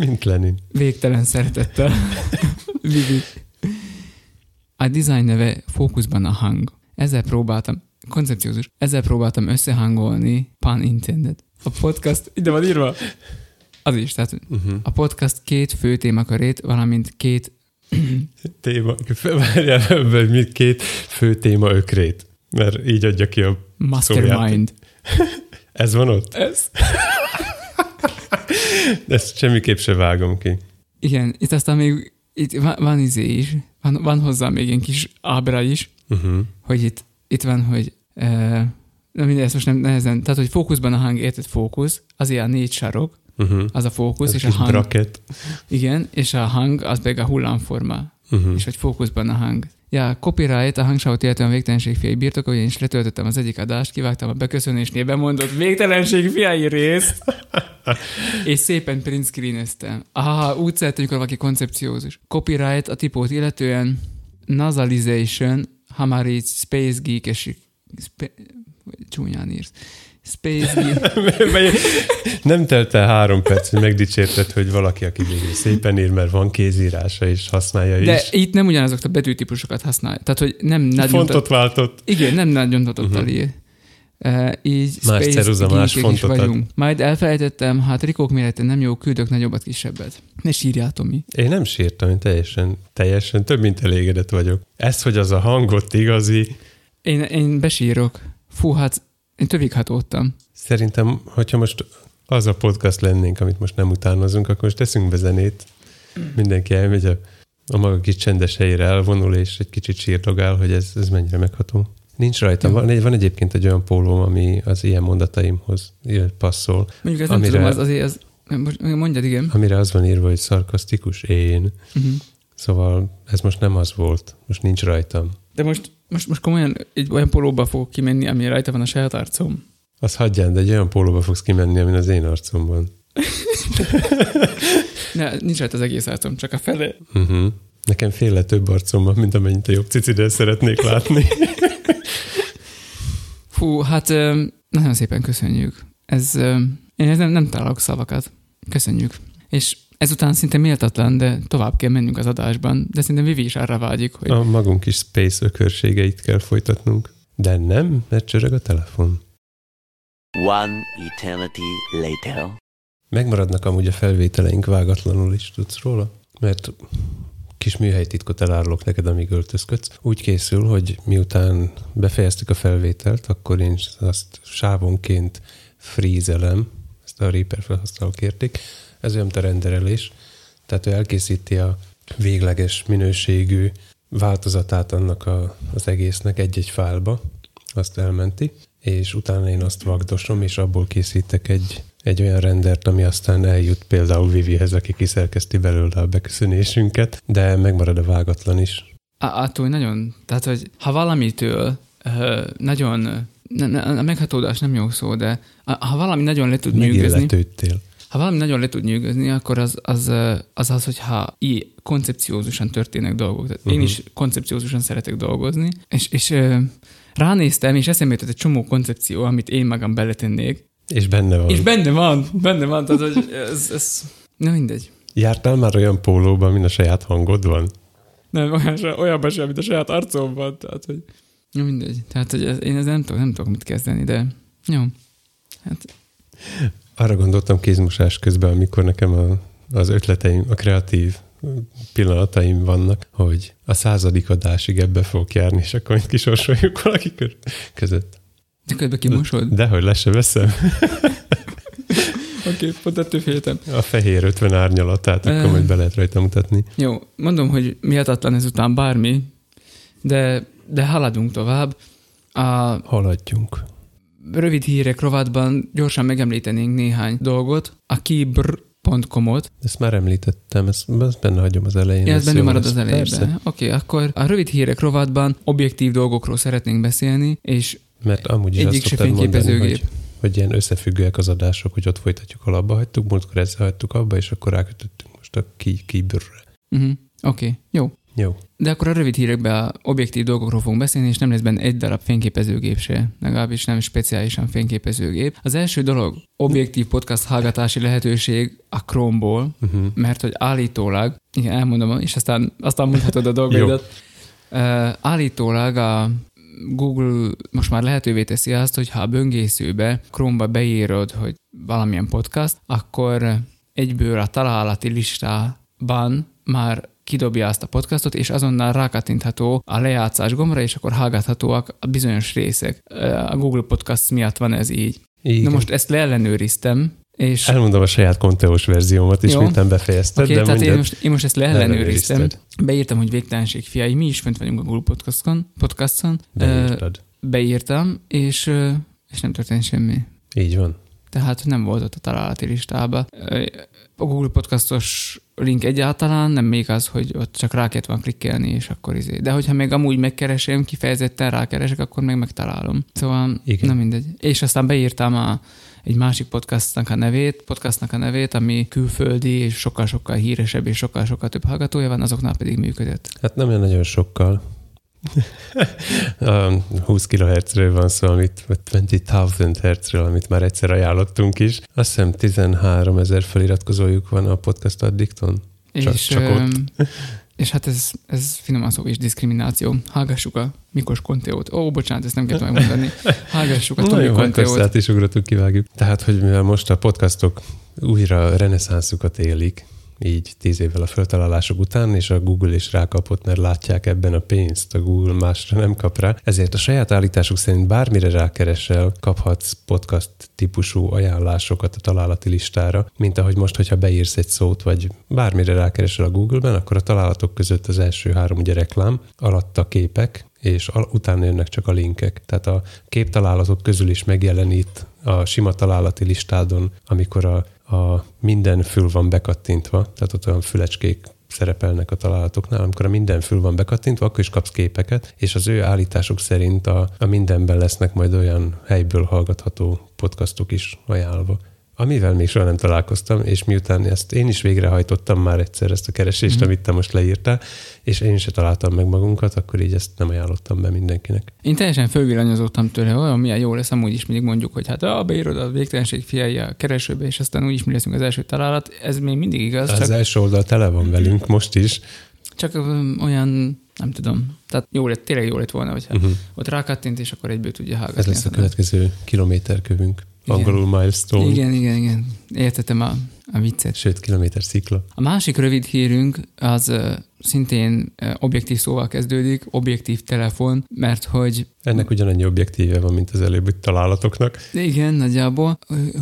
Mint Lenin. Végtelen szeretettel. Vivi. A design neve fókuszban a hang. Ezzel próbáltam, koncepciózus, ezzel próbáltam összehangolni, pun intended. A podcast, ide van írva. Az is, tehát Uh-huh. a podcast két fő témakörét, valamint két Téma, várjál mit két fő téma ökrét. Mert így adja ki a... mastermind. Ez van ott? Ez. De ezt semmiképp se vágom ki. Igen, itt aztán még itt van, van izé is, van, van hozzá még egy kis ábra is, Uh-huh. hogy itt, itt van, hogy uh, na mindegy, ezt most nem nehezen, tehát hogy fókuszban a hang, érted fókusz, azért a négy sarok, Uh-huh. az a fókusz, Ez és a hang, bracket. igen, és a hang, az pedig a hullámforma, Uh-huh. és hogy fókuszban a hang. Ja, copyright, a hangsávot illetően végtelenség fiai birtok, én is letöltöttem az egyik adást, kivágtam a beköszönésnél bemondott végtelenség fiai részt, és szépen print screeneztem. Aha, úgy szeretem, amikor valaki koncepciózus. Copyright a tipót illetően nasalization, ha már így space geek esik, spe, csúnyán írsz. Space Nem telt el három perc, hogy megdicsérted, hogy valaki, aki végül szépen ír, mert van kézírása, és használja de is. itt nem ugyanazokat a betűtípusokat használja. Tehát, hogy nem nagy Fontot váltott. Igen, nem nagy nyomtatottal Mhm. ír. Uh, így Más space ceruza, más fontot vagyunk. Majd elfelejtettem, hát rikók mérete nem jó, küldök nagyobbat, kisebbet. Ne sírjál, Tomi. Én nem sírtam, én teljesen, teljesen több, mint elégedett vagyok. Ez, hogy az a hangot igazi, Én, én besírok. Fú, hát én tövig hatódtam. szerintem, hogyha most az a podcast lennénk, amit most nem utánozunk, akkor most teszünk be zenét. Mindenki elmegy a, a maga kis csendes helyére elvonul, és egy kicsit sírdogál, hogy ez, ez mennyire megható. Nincs rajta. Jó. Van, egy, van egyébként egy olyan pólóm, ami az ilyen mondataimhoz passzol, Mondjuk ez nem Amire- tudom, az azért, az, most mondjad, igen. amire az van írva, hogy szarkasztikus én. Uh-huh. Szóval ez most nem az volt. Most nincs rajtam. De most, most, most komolyan egy olyan polóba fogok kimenni, ami rajta van a saját arcom. Az hagyján, de egy olyan pólóba fogsz kimenni, amin az én arcom van. Ne, nincs rajta az egész arcom, csak a fele. Uh-huh. Nekem féle több arcom van, mint amennyit a jobb cicidel szeretnék látni. Fú, hát nagyon szépen köszönjük. Ez, én ez nem, nem találok szavakat. Köszönjük. És ezután szinte méltatlan, de tovább kell mennünk az adásban. De szerintem Vivi is arra vágyik, hogy A magunk is space ökörségeit kell folytatnunk. De nem, mert csörög a telefon. One eternity later. Megmaradnak amúgy a felvételeink vágatlanul is, tudsz róla? Mert kis műhelytitkot elárulok neked, amíg öltözködsz. Úgy készül, hogy miután befejeztük a felvételt, akkor én azt sávonként frízelem, ezt a Reaper felhasználók értik. Ez olyan, mint a renderelés. Tehát ő elkészíti a végleges minőségű változatát annak a, az egésznek egy-egy fájlba, azt elmenti, és utána én azt vagdosom, és abból készítek egy, egy olyan rendert, ami aztán eljut például Vivihez, aki kiszerkeszti belőle a beköszönésünket, de megmarad a vágatlan is. Attól nagyon, tehát hogy ha valamitől uh, nagyon, ne, ne, a meghatódás nem jó szó, de ha valami nagyon le tud nyűgözni, Megilletődtél. Ha valami nagyon le tud nyűgözni, akkor az az, az, az hogyha így koncepciózusan történnek dolgok. Tehát uh-huh. én is koncepciózusan szeretek dolgozni, és, és ránéztem, és eszembe jutott egy csomó koncepció, amit én magam beletennék, És benne van. és benne van, benne van, tehát hogy ez, ez na mindegy. Jártál már olyan pólóban, mint a saját hangod van? Nem, olyan, olyanban sem, mint a saját arcom van, tehát hogy... Na mindegy, tehát hogy ez, én ezzel nem tudok, nem tudok mit kezdeni, de jó. Hát Arra gondoltam kézmosás közben, amikor nekem a, az ötleteim, a kreatív pillanataim vannak, hogy a századik adásig ebbe fogok járni, és akkor majd kisorsoljuk valaki kö- között. de közben kimosod? De hogy le se veszem Oké, okay, pont ettől féltem. a fehér 50 árnyalatát, akkor majd be lehet rajta mutatni. Jó, mondom, hogy miatatlan ezután bármi, de, de haladunk tovább. A Haladjunk. Rövid hírek rovatban gyorsan megemlítenénk néhány dolgot. A kibr.com-ot, Ezt már említettem, ezt, ezt benne hagyom az elején. Ja, ez benne marad az elejében. Oké, okay, akkor a rövid hírek rovatban objektív dolgokról szeretnénk beszélni, és mert amúgy is Egyik azt se mondani, hogy, hogy ilyen összefüggőek az adások, hogy ott folytatjuk, ahol abba hagytuk, múltkor ezzel hagytuk abba, és akkor rákötöttünk most a ki, kibőrre. uh-huh. oké, okay, jó. Jó. De akkor a rövid hírekben objektív dolgokról fogunk beszélni, és nem lesz benne egy darab fényképezőgép se, legalábbis nem speciálisan fényképezőgép. Az első dolog, objektív podcast hallgatási lehetőség a Chrome-ból, Uh-huh. mert hogy állítólag, igen, elmondom, és aztán, aztán mondhatod a dolgaidat. uh, állítólag a Google most már lehetővé teszi azt, hogy ha a böngészőbe, Chrome-ba beírod, hogy valamilyen podcast, akkor egyből a találati listában már kidobja azt a podcastot, és azonnal rákattintható a lejátszás gombra, és akkor hallgathatóak a bizonyos részek. A Google Podcast miatt van ez így. Igen. Na most ezt leellenőriztem, és Elmondom a saját konteós verziómat is, miután befejezted, Oké, de tehát én most, én most ezt leellenőriztem. Beírtam, hogy végtelenség fiai, mi is fönt vagyunk a Google Podcaston, podcaston. Beírtad. beírtam, és, és nem történt semmi. Így van. Tehát nem volt ott a találati listába. A Google Podcastos link egyáltalán nem még az, hogy ott csak rá kellett van klikkelni, és akkor izé. De hogyha még amúgy megkeresem, kifejezetten rákeresek, akkor meg megtalálom. Szóval Igen. nem mindegy. És aztán beírtam a, egy másik podcastnak a nevét, podcastnak a nevét, ami külföldi, és sokkal-sokkal híresebb, és sokkal-sokkal több hallgatója van, azoknál pedig működött. Hát nem olyan nagyon sokkal. A 20 kHz-ről van szó, amit, vagy 20,000 Hz-ről, amit már egyszer ajánlottunk is. Azt hiszem 13 ezer feliratkozójuk van a Podcast Addicton. Csak- és, csak ott. és hát ez, ez finoman szó is diszkrimináció. Hallgassuk a Mikos Konteót. Ó, bocsánat, ezt nem kellett megmondani. Hallgassuk a Tomi Konteót. ezt át is ugratuk, kivágjuk. Tehát, hogy mivel most a podcastok újra reneszánszukat élik, így tíz évvel a feltalálások után, és a Google is rákapott, mert látják ebben a pénzt, a Google másra nem kap rá. Ezért a saját állításuk szerint bármire rákeresel, kaphatsz podcast típusú ajánlásokat a találati listára, mint ahogy most, hogyha beírsz egy szót, vagy bármire rákeresel a Google-ben, akkor a találatok között az első három ugye reklám, alatta képek, és al- utána jönnek csak a linkek. Tehát a képtalálatok közül is megjelenít a sima találati listádon, amikor a, a minden fül van bekattintva, tehát ott olyan fülecskék szerepelnek a találatoknál, amikor a minden fül van bekattintva, akkor is kapsz képeket, és az ő állításuk szerint a, a mindenben lesznek majd olyan helyből hallgatható podcastok is ajánlva. Amivel még soha nem találkoztam, és miután ezt én is végrehajtottam már egyszer ezt a keresést, mm. amit te most leírtál, és én se találtam meg magunkat, akkor így ezt nem ajánlottam be mindenkinek. Én teljesen fölvillanyozottam tőle, olyan milyen jó lesz, amúgy is mindig mondjuk, hogy hát ah, beírod a végtelenség fiai a keresőbe, és aztán úgyis mi leszünk az első találat. Ez még mindig igaz, Az csak, első oldal tele van velünk most is. csak olyan nem tudom. Tehát jó lett, tényleg jó lett volna, hogyha Uh-huh. ott rákattint, és akkor egyből tudja hallgatni. Ez lesz a következő kilométerkövünk. Igen. Angolul milestone. Igen, igen, igen. Értettem a, a viccet. Sőt, kilométer szikla. A másik rövid hírünk az uh, szintén uh, objektív szóval kezdődik, objektív telefon, mert hogy Ennek ugyanannyi objektíve van, mint az előbbi találatoknak. igen, nagyjából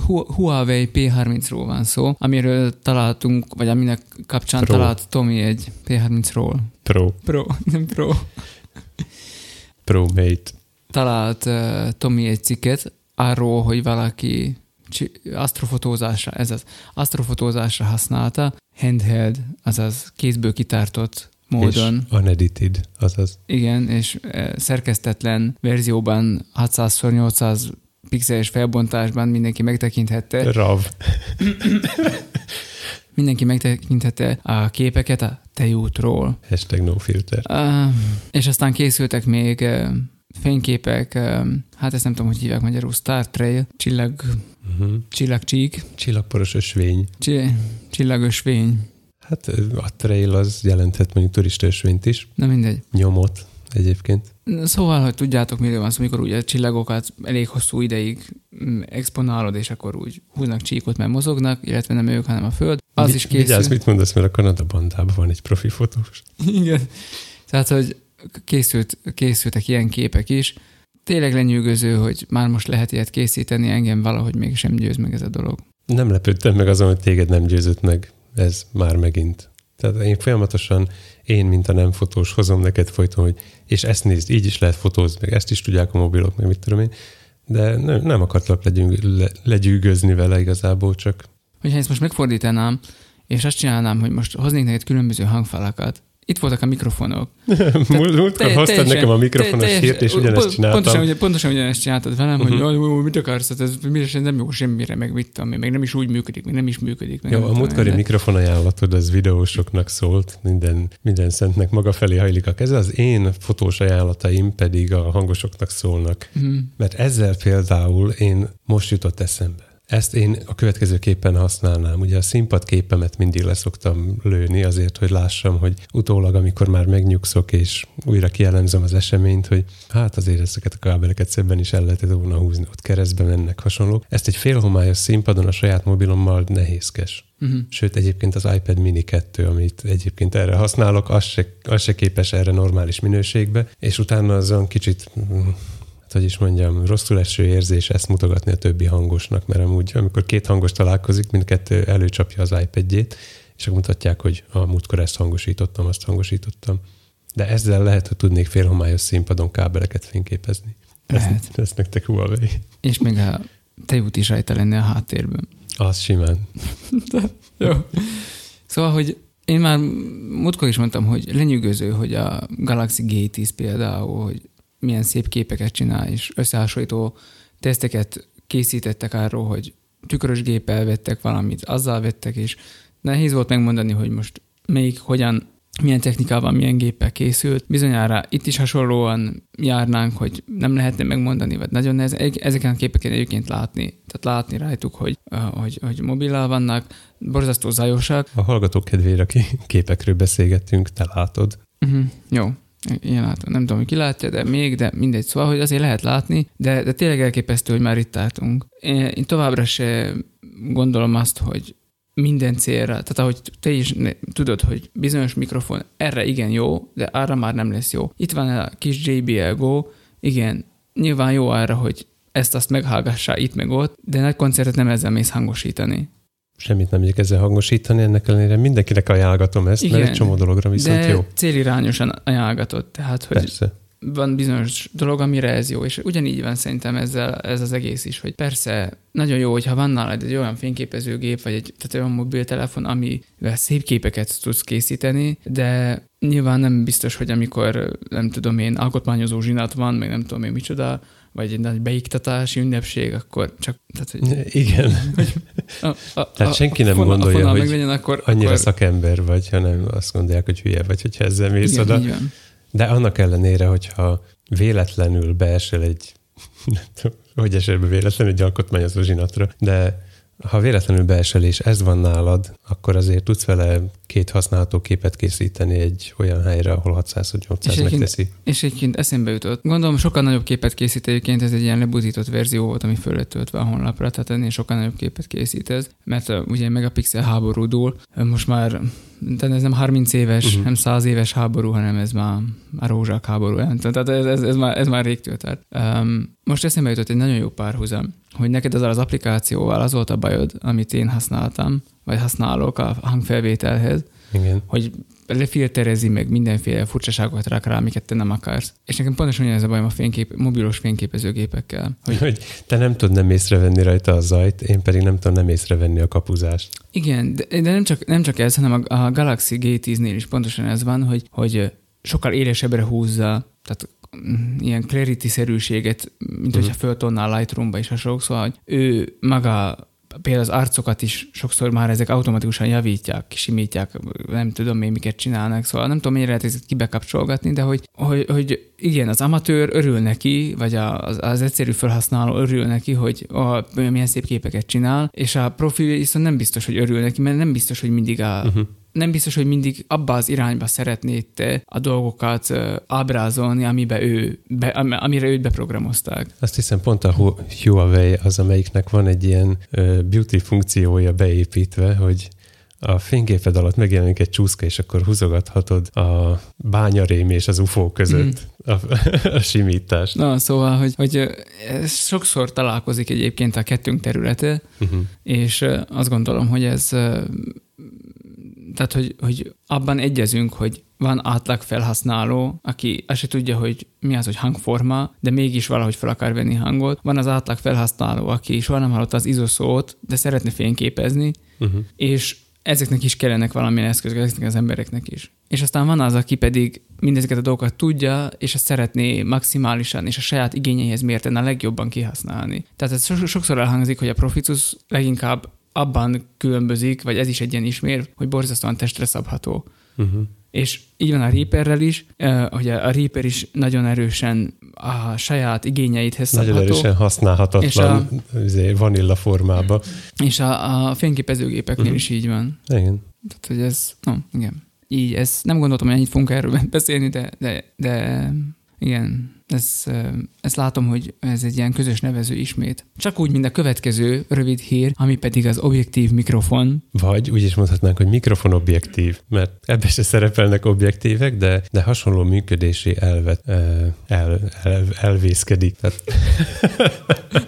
Hu- Huawei P30-ról van szó, amiről találtunk, vagy aminek kapcsán Pro. talált Tomi egy P30-ról. Pro, Pro, nem Pro. Pro Mate. Talált uh, Tomi egy cikket arról, hogy valaki asztrofotózásra, ez az asztrofotózásra használta, handheld, azaz kézből kitártott módon. És unedited, azaz. Igen, és eh, szerkesztetlen verzióban 600x800 pixeles felbontásban mindenki megtekinthette, RAV. mindenki megtekinthette a képeket a tejútról. Hashtag no filter. Uh, és aztán készültek még uh, fényképek, hát ezt nem tudom, hogy hívják magyarul, Star Trail, csillag, Uh-huh. csillagcsík, Csillagporos ösvény. csi, csillagösvény, Hát a trail az jelenthet mondjuk turista ösvényt is. na mindegy. Nyomot egyébként. Szóval, hogy tudjátok, miről van szó, amikor ugye a csillagokat elég hosszú ideig mm, exponálod, és akkor úgy húznak csíkot, mert mozognak, illetve nem ők, hanem a Föld. Az Vi- is készül. Vigyázz, mit mondasz, mert a Kanada bandában van egy profi fotós. Igen. Tehát, hogy készült, készültek ilyen képek is. Tényleg lenyűgöző, hogy már most lehet ilyet készíteni, engem valahogy még sem győz meg ez a dolog. Nem lepődtem meg azon, hogy téged nem győzött meg ez már megint. Tehát én folyamatosan, én, mint a nem fotós, hozom neked folyton, hogy és ezt nézd, így is lehet fotózni, meg ezt is tudják a mobilok, meg mit tudom én. De nem, nem akartlak legyűg, le, legyűgözni vele igazából, csak Hogyha ezt most megfordítanám, és azt csinálnám, hogy most hoznék neked különböző hangfalakat, itt voltak a mikrofonok. múlt, múltkor Te- hoztad teljesen- nekem a mikrofonos te- hírt, és ugyanezt pont- csináltam. Pontosan, ugye- pontosan ugyanezt csináltad velem, hogy Mhm. mit akarsz, hát ez mire nem jó semmire, meg mit tudom, meg nem is úgy működik, meg nem is működik. Meg Jó, a múltkori mikrofon ajánlatod az videósoknak szólt, minden, minden szentnek maga felé hajlik a keze, az én fotós ajánlataim pedig a hangosoknak szólnak. Mhm. Mert ezzel például én most jutott eszembe. Ezt én a következőképpen használnám. Ugye a színpadképemet mindig leszoktam lőni azért, hogy lássam, hogy utólag, amikor már megnyugszok és újra kielemzem az eseményt, hogy hát azért ezeket a kábeleket szebben is el lehetett volna húzni, ott keresztbe mennek hasonlók. Ezt egy félhomályos színpadon a saját mobilommal nehézkes. Mhm. Sőt, egyébként az iPad Mini 2, amit egyébként erre használok, az se, az se képes erre normális minőségbe, és utána azon kicsit, mm, hát hogy is mondjam, rosszul eső érzés ezt mutogatni a többi hangosnak, mert amúgy, amikor két hangos találkozik, mindkettő előcsapja az iPad-jét, és akkor mutatják, hogy a múltkor ezt hangosítottam, azt hangosítottam. De ezzel lehet, hogy tudnék félhomályos színpadon kábeleket fényképezni. Lehet. ezt nektek Huawei. És még a tejút is rajta lenne a háttérben. Az simán. Jó. Szóval, hogy én már múltkor is mondtam, hogy lenyűgöző, hogy a Galaxy G10 például, hogy milyen szép képeket csinál, és összehasonlító teszteket készítettek arról, hogy tükrös géppel vettek valamit, azzal vettek, és nehéz volt megmondani, hogy most melyik, hogyan, milyen technikával, milyen géppel készült. Bizonyára itt is hasonlóan járnánk, hogy nem lehetne megmondani, vagy nagyon nehéz. Ezeken a képeken egyébként látni, tehát látni rajtuk, hogy, hogy, hogy mobillal vannak, borzasztó zajosak. A hallgatók kedvére, aki képekről beszélgettünk, te látod. Uh-huh. Jó, én látom. Nem tudom, ki látja, de még, de mindegy. Szóval, hogy azért lehet látni, de, de tényleg elképesztő, hogy már itt tartunk. Én, én továbbra se gondolom azt, hogy minden célra, tehát ahogy te is ne, tudod, hogy bizonyos mikrofon erre igen jó, de arra már nem lesz jó. Itt van a kis JBL Go, igen, nyilván jó arra, hogy ezt-azt meghallgassál itt meg ott, de nagy koncertet nem ezzel mész hangosítani. Semmit nem ezzel hangosítani, ennek ellenére mindenkinek ajánlgatom ezt, Igen, mert egy csomó dologra viszont de jó. célirányosan ajánlgatott, tehát hogy Persze. van bizonyos dolog, amire ez jó, és ugyanígy van szerintem ezzel, ez az egész is, hogy persze nagyon jó, hogyha van nálad egy olyan fényképezőgép, vagy egy tehát olyan mobiltelefon, amivel szép képeket tudsz készíteni, de nyilván nem biztos, hogy amikor, nem tudom én, alkotmányozó zsinat van, meg nem tudom én micsoda, vagy egy nagy beiktatási ünnepség, akkor csak... Tehát, hogy Igen. a, a, Tehát senki nem fonal, gondolja, a hogy meglegyen, akkor, Annyira akkor, szakember vagy, hanem azt gondolják, hogy hülye vagy, hogyha ezzel mész igen, oda. De annak ellenére, hogyha véletlenül beesel egy, nem tudom, hogy esel be véletlenül egy alkotmányozó zsinatra, de ha véletlenül beesel és ez van nálad, akkor azért tudsz vele két használható képet készíteni egy olyan helyre, ahol 600 vagy 800 És megteszi. És egyébként eszembe jutott. Gondolom sokkal nagyobb képet készít egyébként, ez egy ilyen lebutított verzió volt, ami föl lett töltve a honlapra, tehát ennél sokkal nagyobb képet készít ez, mert uh, ugye megapixel háborúdul, uh, most már de ez nem 30 éves, uh-huh. nem 100 éves háború, hanem ez már a rózsák háború. nem Tehát ez, ez, ez, már, ez már rég tört. Um, most eszembe jutott egy nagyon jó párhuzam, hogy neked ezzel az applikációval az volt a bajod, amit én használtam, vagy használok a hangfelvételhez, Igen. hogy lefilterezi meg mindenféle furcsaságokat rak rá, amiket te nem akarsz. És nekem pontosan ugyanez a bajom a fénykép, mobilos fényképezőgépekkel. Hogy Hogy te nem tudod nem észrevenni rajta a zajt, én pedig nem tudom nem észrevenni a kapuzást. igen, de, de nem, csak, nem csak ez, hanem a, a Galaxy G10-nél is pontosan ez van, hogy, hogy sokkal élesebbre húzza, tehát ilyen clarity-szerűséget, mint hogyha föltonnál Lightroom-ba is hasonlók, szóval hogy ő maga például az arcokat is sokszor már ezek automatikusan javítják, simítják, nem tudom én miket csinálnak, szóval nem tudom, mennyire lehet ezt kibekapcsolgatni, de hogy, hogy, hogy igen, az amatőr örül neki, vagy az, az egyszerű felhasználó örül neki, hogy a, milyen szép képeket csinál, és a profi viszont nem biztos, hogy örül neki, mert nem biztos, hogy mindig a, uh-huh nem biztos, hogy mindig abba az irányba szeretnéd te a dolgokat ö, ábrázolni, amibe ő, be, am- amire őt beprogramozták. Azt hiszem pont a Hu- Huawei az, amelyiknek van egy ilyen ö, beauty funkciója beépítve, hogy a fényképed alatt megjelenik egy csúszka, és akkor húzogathatod a bányarém és az UFO között a, a simítást. Na, szóval, hogy, hogy ez sokszor találkozik egyébként a kettőnk területe, Uh-huh. és azt gondolom, hogy ez tehát, hogy, hogy abban egyezünk, hogy van átlag felhasználó, aki azt se tudja, hogy mi az, hogy hangforma, de mégis valahogy fel akar venni hangot. Van az átlag felhasználó, aki soha nem hallotta az ISO szót, de szeretne fényképezni, Uh-huh. és ezeknek is kellenek valamilyen eszközök, ezeknek az embereknek is. És aztán van az, aki pedig mindezeket a dolgokat tudja, és ezt szeretné maximálisan és a saját igényeihez mérten a legjobban kihasználni. Tehát ez so- sokszor elhangzik, hogy a proficus leginkább abban különbözik, vagy ez is egy ilyen ismér, hogy borzasztóan testre szabható. Uh-huh. És így van a Reaperrel is, eh, hogy a a Reaper is nagyon erősen a saját igényeidhez Nagyon szabható. erősen használhatatlan izé, vanilla formába. És a, a fényképezőgépeknél Mhm. is így van. Igen. Tehát, hogy ez, no, igen. Így, ez nem gondoltam, hogy ennyit fogunk erről beszélni, de, de, de igen, ez, ezt látom, hogy ez egy ilyen közös nevező ismét. Csak úgy, mint a következő rövid hír, ami pedig az objektív mikrofon. Vagy úgy is mondhatnánk, hogy mikrofonobjektív, mert ebbe se szerepelnek objektívek, de, de hasonló működési elvet ö, el, el, elvészkedik. Tehát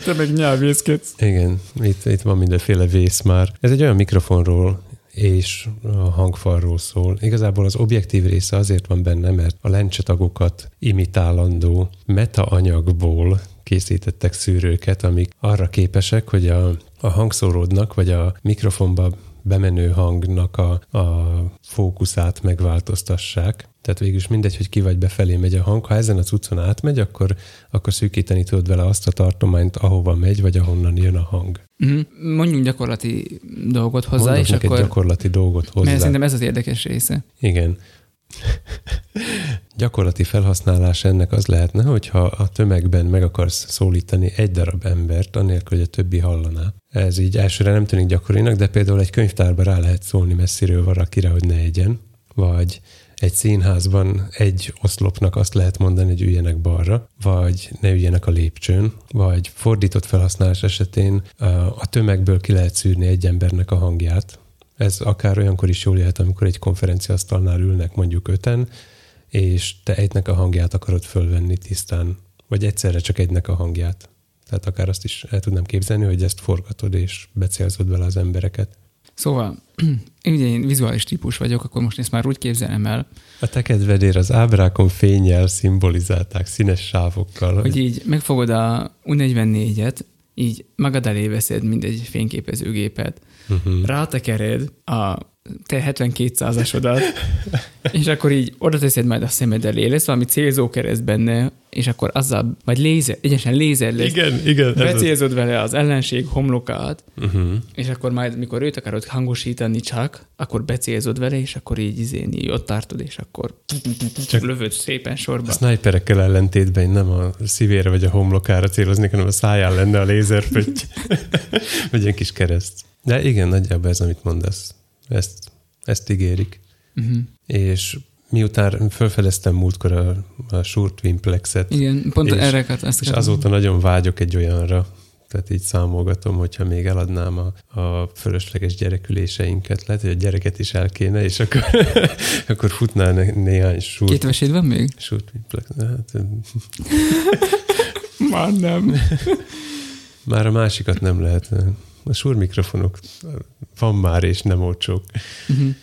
Te meg nyelvészkedsz. igen, itt, itt van mindenféle vész már. Ez egy olyan mikrofonról és a hangfalról szól. Igazából az objektív része azért van benne, mert a lencsetagokat imitálandó metaanyagból készítettek szűrőket, amik arra képesek, hogy a, a hangszóródnak, vagy a mikrofonba bemenő hangnak a, a fókuszát megváltoztassák. Tehát végül is mindegy, hogy ki vagy befelé megy a hang. Ha ezen a cuccon átmegy, akkor, akkor szűkíteni tudod vele azt a tartományt, ahova megy, vagy ahonnan jön a hang. Mhm. Mondjunk gyakorlati dolgot hozzá, Mondok és akkor... gyakorlati dolgot hozzá. Mert szerintem ez az érdekes része. Igen. Gyakorlati felhasználás ennek az lehetne, hogyha a tömegben meg akarsz szólítani egy darab embert, anélkül, hogy a többi hallaná. Ez így elsőre nem tűnik gyakorinak, de például egy könyvtárba rá lehet szólni messziről valakire, hogy ne egyen, vagy egy színházban egy oszlopnak azt lehet mondani, hogy üljenek balra, vagy ne üljenek a lépcsőn, vagy fordított felhasználás esetén a tömegből ki lehet szűrni egy embernek a hangját. Ez akár olyankor is jól jöhet, amikor egy konferenciasztalnál ülnek mondjuk öten, és te egynek a hangját akarod fölvenni tisztán, vagy egyszerre csak egynek a hangját. Tehát akár azt is el tudnám képzelni, hogy ezt forgatod és becélzod vele az embereket. Szóval, ugye én vizuális típus vagyok, akkor most ezt már úgy képzelem el, A te kedvedér az ábrákon fényjel szimbolizálták, színes sávokkal. hogy így megfogod a U44-et, így magad elé veszed, mint egy fényképezőgépet, uh-huh. rátekered a te 72 százasodat, és akkor így oda teszed majd a szemed elé, lesz valami célzó kereszt benne, és akkor azzal, vagy lézer, egyesen lézer lesz, Igen, igen. ez az. becélzod vele az ellenség homlokát, Uh-huh. és akkor majd, mikor őt akarod hangosítani csak, akkor becélzod vele, és akkor így izén, így ott tartod, és akkor csak lövöd szépen sorba. A sniperekkel ellentétben nem a szívére vagy a homlokára céloznék, hanem a száján lenne a lézerpötty. vagy egy kis kereszt. De igen, nagyjából ez, amit mondasz. Ezt, ezt ígérik. Uh-huh. És miután felfedeztem múltkor a, a Shure Twinplexet, Igen, pont És- erre ezt és azóta nagyon vágyok egy olyanra, tehát így számolgatom, hogyha még eladnám a, a fölösleges gyereküléseinket, lehet, hogy a gyereket is el kéne, és akkor, akkor futnál né- néhány Shure, Két veséd van még? Shure Twinplex. Hát, Már nem. Már a másikat nem lehet. A Shure mikrofonok van már, és nem olcsók. Uh-huh.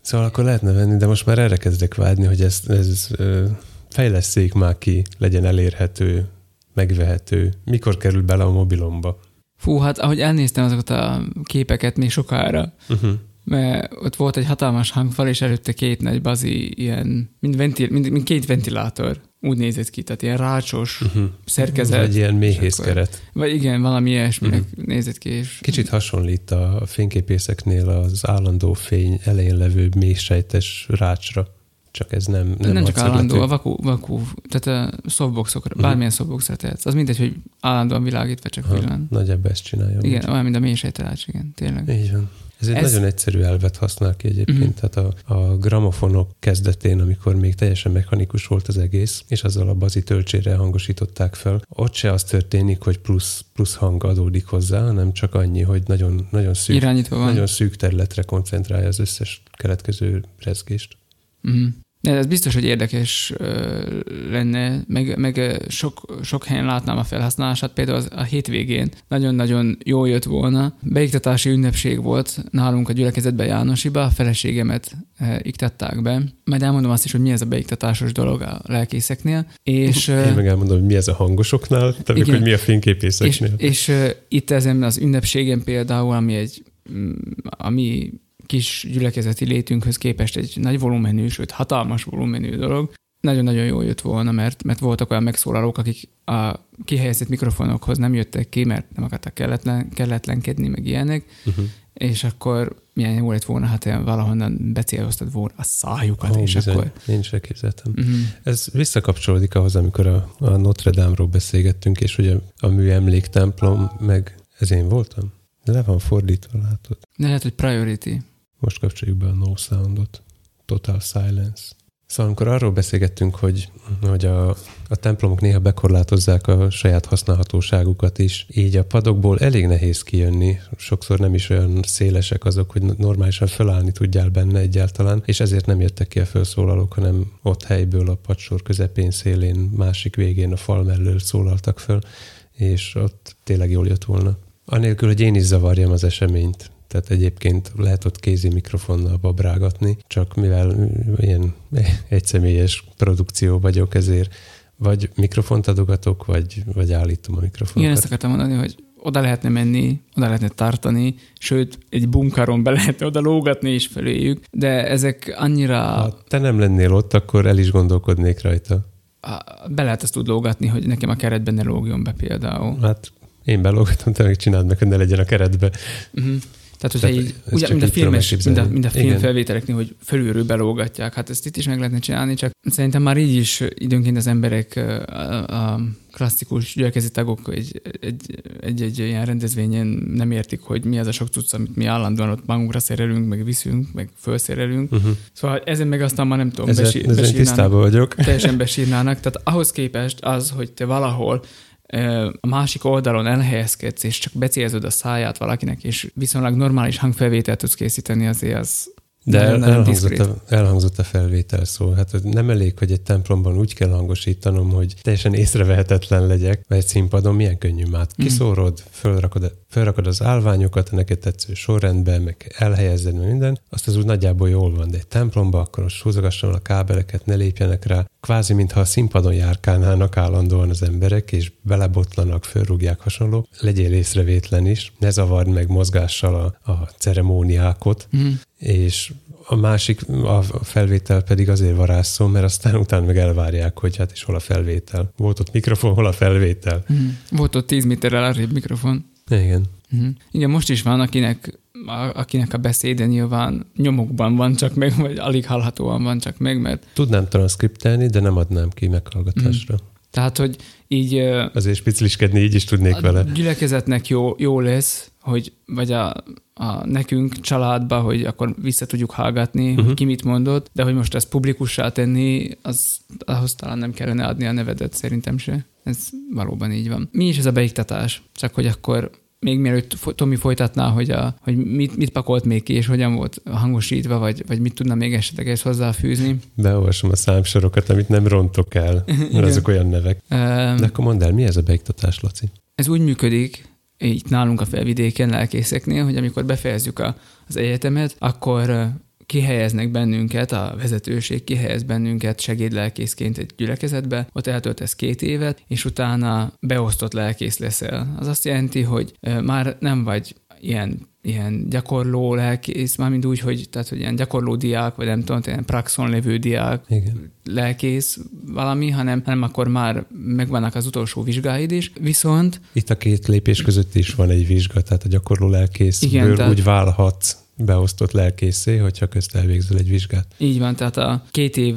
Szóval akkor lehetne venni, de most már erre kezdek vágyni, hogy ez, ez ö, fejleszték már ki, legyen elérhető, megvehető. Mikor kerül bele a mobilomba? Fú, hát ahogy elnéztem azokat a képeket még sokára, Uh-huh. mert ott volt egy hatalmas hangfal, és előtte két nagy bazi, ilyen, mint, ventil, mint, mint két ventilátor. Úgy nézett ki, tehát ilyen rácsos Uh-huh. szerkezet. Vagy ilyen és méhészkeret. Vagy igen, valami ilyesminek uh-huh. nézett ki, és Kicsit hasonlít a fényképészeknél az állandó fény elején levő mélysejtes rácsra. Csak ez nem, nem, nem, csak állandó, a vakú, vakú tehát a softboxokra, Mhm. bármilyen softboxra tehetsz. Az mindegy, hogy állandóan világítva csak Ha, villan. Nagyjából ezt csinálja. Igen, olyan, mint a mélysejtelács, igen, tényleg. Így van. Ez egy Ez- nagyon egyszerű elvet használ ki egyébként. Mm. Tehát a, a gramofonok kezdetén, amikor még teljesen mechanikus volt az egész, és azzal a bazi töltsére hangosították fel, ott se az történik, hogy plusz, plusz hang adódik hozzá, hanem csak annyi, hogy nagyon, nagyon, szűk, Irányítva van. nagyon szűk területre koncentrálja az összes keletkező rezgést. Uh-huh. De ez biztos, hogy érdekes lenne, meg, meg sok, sok helyen látnám a felhasználását, például az, a hétvégén nagyon-nagyon jól jött volna. Beiktatási ünnepség volt nálunk a gyülekezetben Jánosiba, a feleségemet iktatták be. Majd elmondom azt is, hogy mi ez a beiktatásos dolog a lelkészeknél. És, Én meg elmondom, hogy mi ez a hangosoknál, te meg, Igen. hogy mi a és, fényképészeknél. és ö, itt ezen az ünnepségen például, ami egy mm, a mi kis gyülekezeti létünkhöz képest egy nagy volumenű, sőt hatalmas volumenű dolog, nagyon-nagyon jól jött volna, mert, mert voltak olyan megszólalók, akik a kihelyezett mikrofonokhoz nem jöttek ki, mert nem akartak kelletlen, kelletlenkedni, meg ilyenek, Uh-huh. és akkor milyen jó lett volna, hát ilyen valahonnan becéloztad volna a szájukat, Ó, és bizony, akkor... Én is elképzeltem. Uh-huh. Ez visszakapcsolódik ahhoz, amikor a, a Notre Dame-ról beszélgettünk, és a, a műemléktemplom, meg ez én voltam? De le van fordítva, látod? De lehet, hogy priority. Most kapcsoljuk be a no soundot. Total silence. Szóval amikor arról beszélgettünk, hogy, hogy a, a templomok néha bekorlátozzák a saját használhatóságukat is, így a padokból elég nehéz kijönni, sokszor nem is olyan szélesek azok, hogy normálisan felállni tudjál benne egyáltalán, és ezért nem jöttek ki a felszólalók, hanem ott helyből a padsor közepén, szélén, másik végén a fal mellől szólaltak föl, és ott tényleg jól jött volna. Anélkül, hogy én is zavarjam az eseményt. Tehát egyébként lehet ott kézi mikrofonnal babrágatni, csak mivel ilyen egyszemélyes produkció vagyok, ezért vagy mikrofont adogatok, vagy, vagy állítom a Igen, mikrofonokat. ezt akartam mondani, hogy oda lehetne menni, oda lehetne tartani, sőt, egy bunkaron be lehetne oda lógatni is feléjük, de ezek annyira Ha te nem lennél ott, akkor el is gondolkodnék rajta. be lehet azt úgy lógatni, hogy nekem a keretben ne lógjon be például. Hát én belógatom, te meg csináld meg, hogy ne legyen a keretbe. Uh-huh. Tehát, hogyha Tehát így, ugye, mint a filmes, mint a, mint a Igen. filmfelvételeknél, hogy fölülről belógatják, hát ezt itt is meg lehetne csinálni, csak szerintem már így is időnként az emberek, a, a klasszikus gyülekezeti tagok egy, egy, egy, egy ilyen rendezvényen nem értik, hogy mi az a sok cucc, amit mi állandóan ott magunkra szerelünk, meg viszünk, meg felszerelünk. Uh-huh. Szóval ezen meg aztán már nem tudom, Ezzel, besi, ezzel én besírnának, tisztában vagyok. teljesen besírnának. Tehát ahhoz képest az, hogy te valahol a másik oldalon elhelyezkedsz, és csak becélzod a száját valakinek, és viszonylag normális hangfelvételt tudsz készíteni, azért az De nagyon elhangzott a, elhangzott a felvétel szó. Hát nem elég, hogy egy templomban úgy kell hangosítanom, hogy teljesen észrevehetetlen legyek, mert egy színpadon milyen könnyű már. Mm. Kiszórod, fölrakod, fölrakod az állványokat a neked tetsző sorrendben, meg elhelyezed, minden, azt az úgy nagyjából jól van, de egy templomban akkor most húzogassam a kábeleket, ne lépjenek rá. Kvázi, mintha a színpadon járkálnának állandóan az emberek, és belebotlanak, fölrúgják hasonló. Legyél észrevétlen is, ne zavard meg mozgással a, a ceremóniákot, Mm. És a másik, a felvétel pedig azért varázszó, mert aztán utána meg elvárják, hogy hát és hol a felvétel. Volt ott mikrofon, hol a felvétel. Mm. Volt ott 10 méterrel arrébb mikrofon. Igen. Mm. Igen, most is van, akinek, a, akinek a beszéde nyilván nyomokban van csak meg, vagy alig hallhatóan van csak meg, mert... Tudnám transzkriptálni, de nem adnám ki meghallgatásra. Mm. Tehát, hogy így... Azért spiciliskedni így is tudnék a vele. gyülekezetnek jó, jó lesz, hogy vagy a, a nekünk családba, hogy akkor vissza tudjuk hallgatni, uh-huh. hogy Mhm. ki mit mondott, de hogy most ezt publikussá tenni, az, ahhoz talán nem kellene adni a nevedet, szerintem se. Ez valóban így van. Mi is ez a beiktatás? Csak hogy akkor még mielőtt Tomi folytatná, hogy, a, hogy mit, mit pakolt még ki, és hogyan volt hangosítva, vagy, vagy mit tudna még esetleg ezt hozzáfűzni. Beolvasom a számsorokat, amit nem rontok el, mert azok olyan nevek. Ehm, De akkor mondd el, mi ez a beiktatás, Laci? Ez úgy működik, így nálunk a felvidéken lelkészeknél, hogy amikor befejezzük a, az egyetemet, akkor kihelyeznek bennünket, a vezetőség kihelyez bennünket segédlelkészként egy gyülekezetbe, ott eltöltesz két évet, és utána beosztott lelkész leszel. Az azt jelenti, hogy már nem vagy ilyen ilyen gyakorló lelkész, mármint úgy, hogy, tehát, hogy ilyen gyakorló diák, vagy nem tudom, ilyen praxon lévő diák, Igen. lelkész valami, hanem, hanem akkor már megvannak az utolsó vizsgáid is. Viszont Itt a két lépés között is van egy vizsga, tehát a gyakorló lelkészből Igen, tehát- úgy válhatsz beosztott lelkészé, hogyha közt elvégzel egy vizsgát. így van, tehát a két év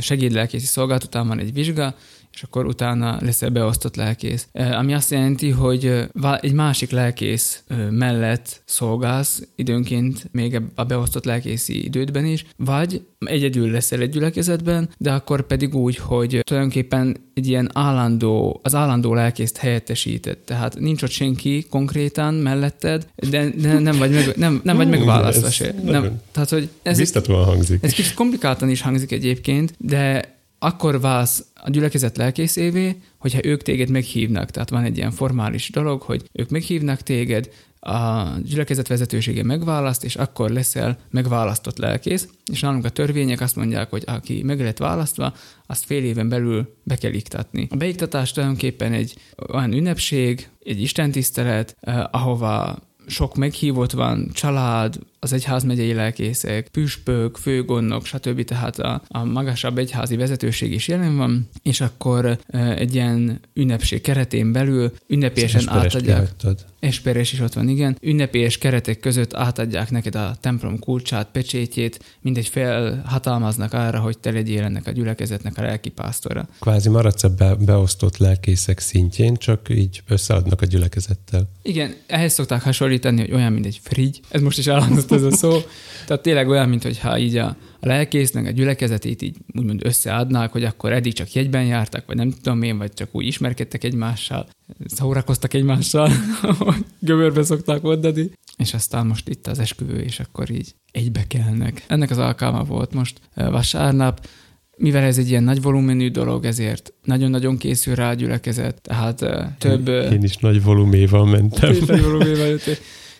segédlelkészi szolgálat után van egy vizsga, és akkor utána leszel beosztott lelkész. Ami azt jelenti, hogy egy másik lelkész mellett szolgálsz időnként még a beosztott lelkészi idődben is, vagy egyedül leszel egy gyülekezetben, de akkor pedig úgy, hogy tulajdonképpen egy ilyen állandó, az állandó lelkészt helyettesíted. Tehát nincs ott senki konkrétan melletted, de, de nem vagy, meg, nem, nem vagy megválasztva se. Nem, tehát, hogy ez, Biztatóan hangzik. ez kicsit komplikáltan is hangzik egyébként, de akkor válsz a gyülekezet lelkészévé, hogyha ők téged meghívnak. Tehát van egy ilyen formális dolog, hogy ők meghívnak téged, a gyülekezet vezetősége megválaszt, és akkor leszel megválasztott lelkész, és nálunk a törvények azt mondják, hogy aki meg lett választva, azt fél éven belül be kell iktatni. A beiktatás tulajdonképpen egy olyan ünnepség, egy istentisztelet, eh, ahova sok meghívott van, család, az egyház megyei lelkészek, püspök, főgondnok, stb. Tehát a, a magasabb egyházi vezetőség is jelen van, és akkor egy ilyen ünnepség keretén belül ünnepélyesen átadják. kihagytad. Esperes is ott van, igen. Ünnepélyes keretek között átadják neked a templom kulcsát, pecsétjét, mindegy felhatalmaznak arra, hogy te legyél ennek a gyülekezetnek a lelkipásztora. Kvázi maradsz a be, beosztott lelkészek szintjén, csak így összeadnak a gyülekezettel. Igen, ehhez szokták hasonlítani, hogy olyan, mint egy frigy. Ez most is elhangzott ez a szó. Tehát tényleg olyan, mint hogyha így a, a lelkésznek a gyülekezetét így úgymond összeadnák, hogy akkor eddig csak jegyben jártak, vagy nem tudom én, vagy csak úgy ismerkedtek egymással, szórakoztak egymással, hogy göbörbe szokták mondani. És aztán most itt az esküvő, és akkor így egybe kelnek. Ennek az alkalma volt most vasárnap, mivel ez egy ilyen nagy volumenű dolog, ezért nagyon-nagyon készül rá a gyülekezet, tehát eh, több... Én is nagy voluméval mentem. Tényleg valóban jöttél.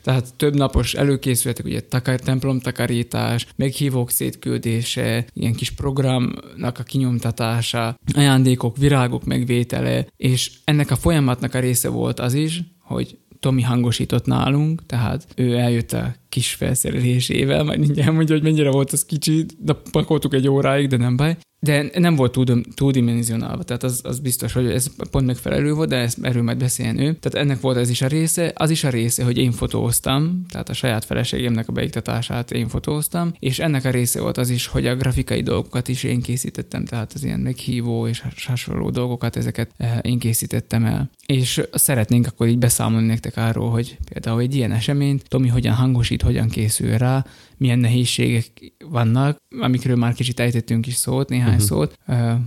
Tehát több napos előkészületek, ugye takar, templom takarítás, meghívók szétküldése, ilyen kis programnak a kinyomtatása, ajándékok, virágok megvétele, és ennek a folyamatnak a része volt az is, hogy Tomi hangosított nálunk, tehát ő eljött a kis felszerelésével, majd mindjárt mondja, hogy mennyire volt az kicsi, de pakoltuk egy óráig, de nem baj. De nem volt túl, túldimenzionálva, tehát az, az biztos, hogy ez pont megfelelő volt, de ezt, erről majd beszéljen ő. Tehát ennek volt ez is a része, az is a része, hogy én fotóztam, tehát a saját feleségemnek a beiktatását én fotóztam, és ennek a része volt az is, hogy a grafikai dolgokat is én készítettem, tehát az ilyen meghívó és hasonló dolgokat, ezeket eh, én készítettem el. És szeretnénk akkor így beszámolni nektek arról, hogy például egy ilyen eseményt, Tomi hogyan hangosít, hogyan készül rá, milyen nehézségek vannak, amikről már kicsit ejtettünk is szót, néhány uh-huh. szót.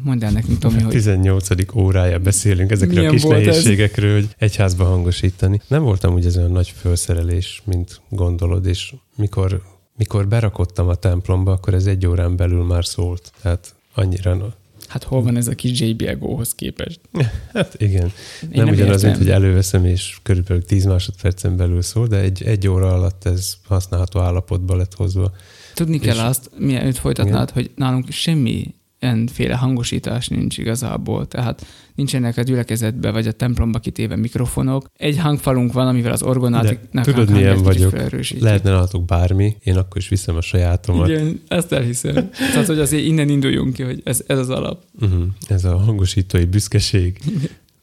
Mondd el nekünk, Tomi, hogy 18. órája beszélünk ezekről Milyen a kis volt ez? nehézségekről, hogy egyházba hangosítani. Nem voltam úgy ez olyan nagy felszerelés, mint gondolod, és mikor, mikor berakottam a templomba, akkor ez egy órán belül már szólt. Tehát annyira, hát hol van ez a kis JBL Go-hoz képest? hát igen. Én nem, nem ugyanaz, mint hogy előveszem, és körülbelül 10 másodpercen belül szól, de egy, egy óra alatt ez használható állapotba lett hozva. Tudni kell És- azt, mielőtt folytatnád, hogy nálunk semmi ilyenféle hangosítás nincs igazából, tehát nincsenek a gyülekezetbe vagy a templomba kitéve mikrofonok. Egy hangfalunk van, amivel az orgonátiknak tudod, milyen vagyok? Lehetne nálatok bármi, én akkor is viszem a sajátomat. Igen, ezt elhiszem. Tehát, hogy azért innen induljunk ki, hogy ez, ez az alap. Uh-huh. Ez a hangosítói büszkeség,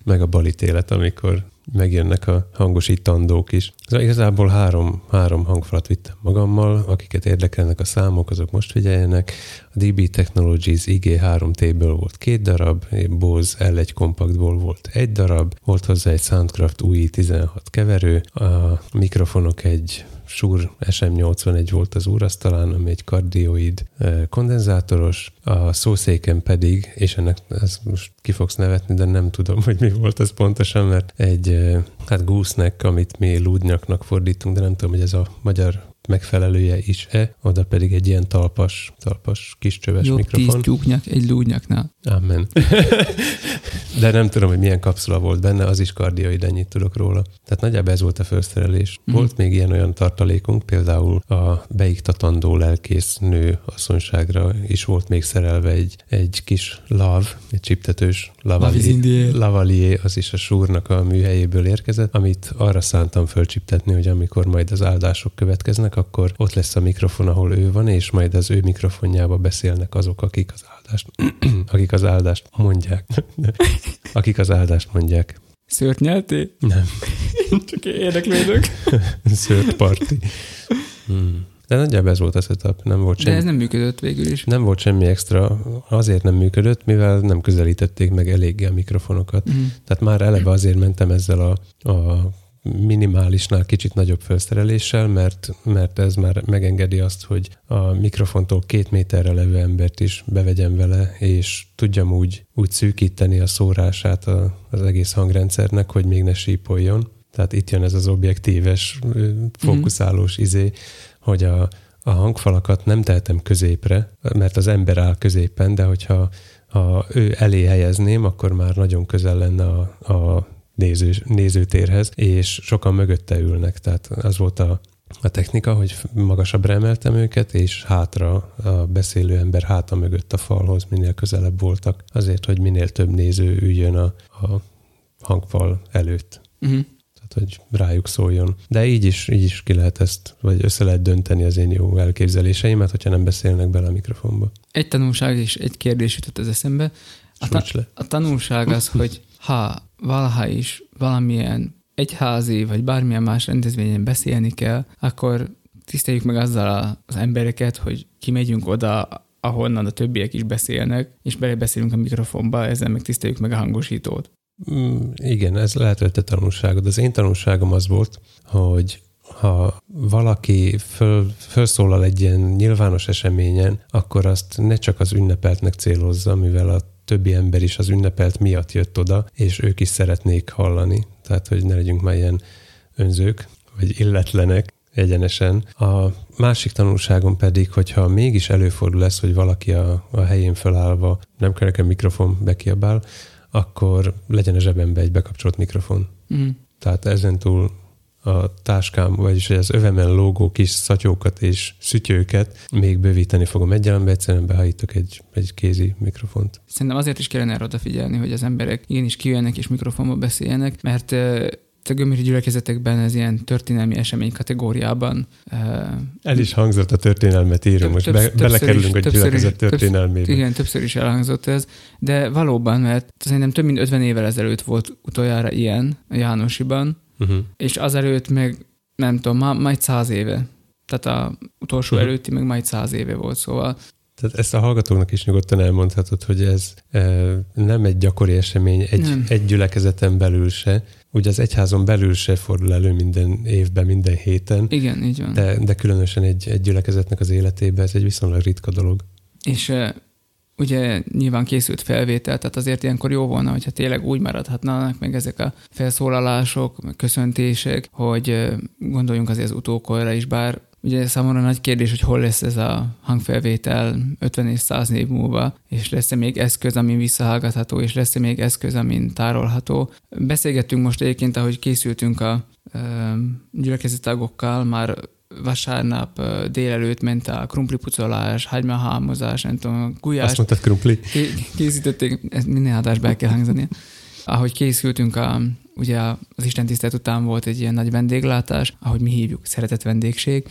meg a balítélet, amikor megjönnek a hangosítandók is. Szóval igazából három, három hangfalat vittem magammal, akiket érdekelnek a számok, azok most figyeljenek. A DB Technologies IG3T-ből volt két darab, Bose L1 kompaktból volt egy darab, volt hozzá egy Soundcraft UI16 keverő, a mikrofonok egy Shure SM81 volt az úrasztalán, ami egy kardioid kondenzátoros, a szószéken pedig, és ennek ez most ki fogsz nevetni, de nem tudom, hogy mi volt ez pontosan, mert egy hát gooseneck, amit mi lúdnyaknak fordítunk, de nem tudom, hogy ez a magyar megfelelője is-e, oda pedig egy ilyen talpas, talpas kis csöves Jobb mikrofon. tíz tyúknyak egy lúdnyaknál. Amen. De nem tudom, hogy milyen kapszula volt benne, az is kardioid, ennyit tudok róla. Tehát nagyjából ez volt a felszerelés. Mhm. Volt még ilyen-olyan tartalékunk, például a beiktatandó lelkész nő asszonyságra is volt még szerelve egy, egy kis lav, egy csiptetős lavalier, lavalier, az is a súrnak a műhelyéből érkezett, amit arra szántam fölcsiptetni, hogy amikor majd az áldások következnek, akkor ott lesz a mikrofon, ahol ő van, és majd az ő mikrofonjába beszélnek azok, akik az áldást, akik az áldást mondják. akik az áldást mondják. Szőrt nyeltél? Nem. Csak érdeklődök. Third party. Hmm. De nagyjából ez volt a setup, nem volt De semmi. ez nem működött végül is. Nem volt semmi extra, azért nem működött, mivel nem közelítették meg eléggé a mikrofonokat. Mhm. Tehát már eleve azért mentem ezzel a, a minimálisnál kicsit nagyobb felszereléssel, mert, mert ez már megengedi azt, hogy a mikrofontól két méterre levő embert is bevegyem vele, és tudjam úgy, úgy szűkíteni a szórását a, az egész hangrendszernek, hogy még ne sípoljon. Tehát itt jön ez az objektíves, fókuszálós izé, hogy a, a hangfalakat nem tehetem középre, mert az ember áll középen, de hogyha ha ő elé helyezném, akkor már nagyon közel lenne a, a néző, nézőtérhez, és sokan mögötte ülnek. Tehát az volt a, a technika, hogy magasabbra emeltem őket, és hátra a beszélő ember háta mögött a falhoz minél közelebb voltak, azért, hogy minél több néző üljön a, a hangfal előtt. Uh-huh. Tehát, hogy rájuk szóljon. De így is, így is ki lehet ezt, vagy össze lehet dönteni az én jó elképzeléseimet, hogyha nem beszélnek bele a mikrofonba. Egy tanulság és egy kérdés jutott az eszembe. A, ta- a tanulság az, hogy ha valaha is valamilyen egyházi vagy bármilyen más rendezvényen beszélni kell, akkor tiszteljük meg azzal az embereket, hogy kimegyünk oda, ahonnan a többiek is beszélnek, és belebeszélünk a mikrofonba, ezzel meg tiszteljük meg a hangosítót. Mm, igen, ez lehet, hogy te tanulságod. Az én tanulságom az volt, hogy ha valaki föl, felszólal egy ilyen nyilvános eseményen, akkor azt ne csak az ünnepeltnek célozza, mivel a többi ember is az ünnepelt miatt jött oda, és ők is szeretnék hallani. Tehát, hogy ne legyünk már ilyen önzők, vagy illetlenek egyenesen. A másik tanulságom pedig, hogyha mégis előfordul ez, hogy valaki a, a helyén felállva nem kell nekem mikrofon bekiabál, akkor legyen a zsebembe egy bekapcsolt mikrofon. Mm. Tehát ezentúl a táskám, vagyis az övemen lógó kis szatyókat és szütyőket még bővíteni fogom egyalembe, egyszerűen behájítok egy, egy kézi mikrofont. Szerintem azért is kellene erre odafigyelni, hogy az emberek igenis kijönnek és mikrofonba beszéljenek, mert a gömöri gyülekezetekben ez ilyen történelmi esemény kategóriában El is hangzott a történelmet írunk, most be, belekerülünk is- a gyülekezet is- többször- történelmébe. Igen, többször is elhangzott ez, de valóban, mert szerintem több mint 50 évvel ezelőtt volt utoljára ilyen a Jánosiban, Uh-huh. és azelőtt meg nem tudom, ma, majd száz éve. Tehát a utolsó Mhm. előtti meg majd száz éve volt, szóval Tehát ezt a hallgatóknak is nyugodtan elmondhatod, hogy ez e, nem egy gyakori esemény egy, Nem. egy gyülekezeten belül se. Ugye az egyházon belül se fordul elő minden évben, minden héten, igen, így van. de, de különösen egy, egy gyülekezetnek az életében ez egy viszonylag ritka dolog. És uh, ugye nyilván készült felvétel, tehát azért ilyenkor jó volna, hogyha tényleg úgy maradhatnának meg ezek a felszólalások, köszöntések, hogy gondoljunk azért az utókorra is, bár ugye számomra nagy kérdés, hogy hol lesz ez a hangfelvétel 50 és 100 év múlva, és lesz-e még eszköz, amin visszahallgatható, és lesz-e még eszköz, amin tárolható. Beszélgettünk most egyébként, ahogy készültünk a uh, gyülekezeti tagokkal, már vasárnap délelőtt ment a krumplipucolás, hagymahámozás, nem tudom, gulyás. Azt mondtad krumpli? Ké- készítették, ezt minden adásba el kell hangzani. Ahogy készültünk, a, ugye az Isten tisztelet után volt egy ilyen nagy vendéglátás, ahogy mi hívjuk, szeretett vendégség,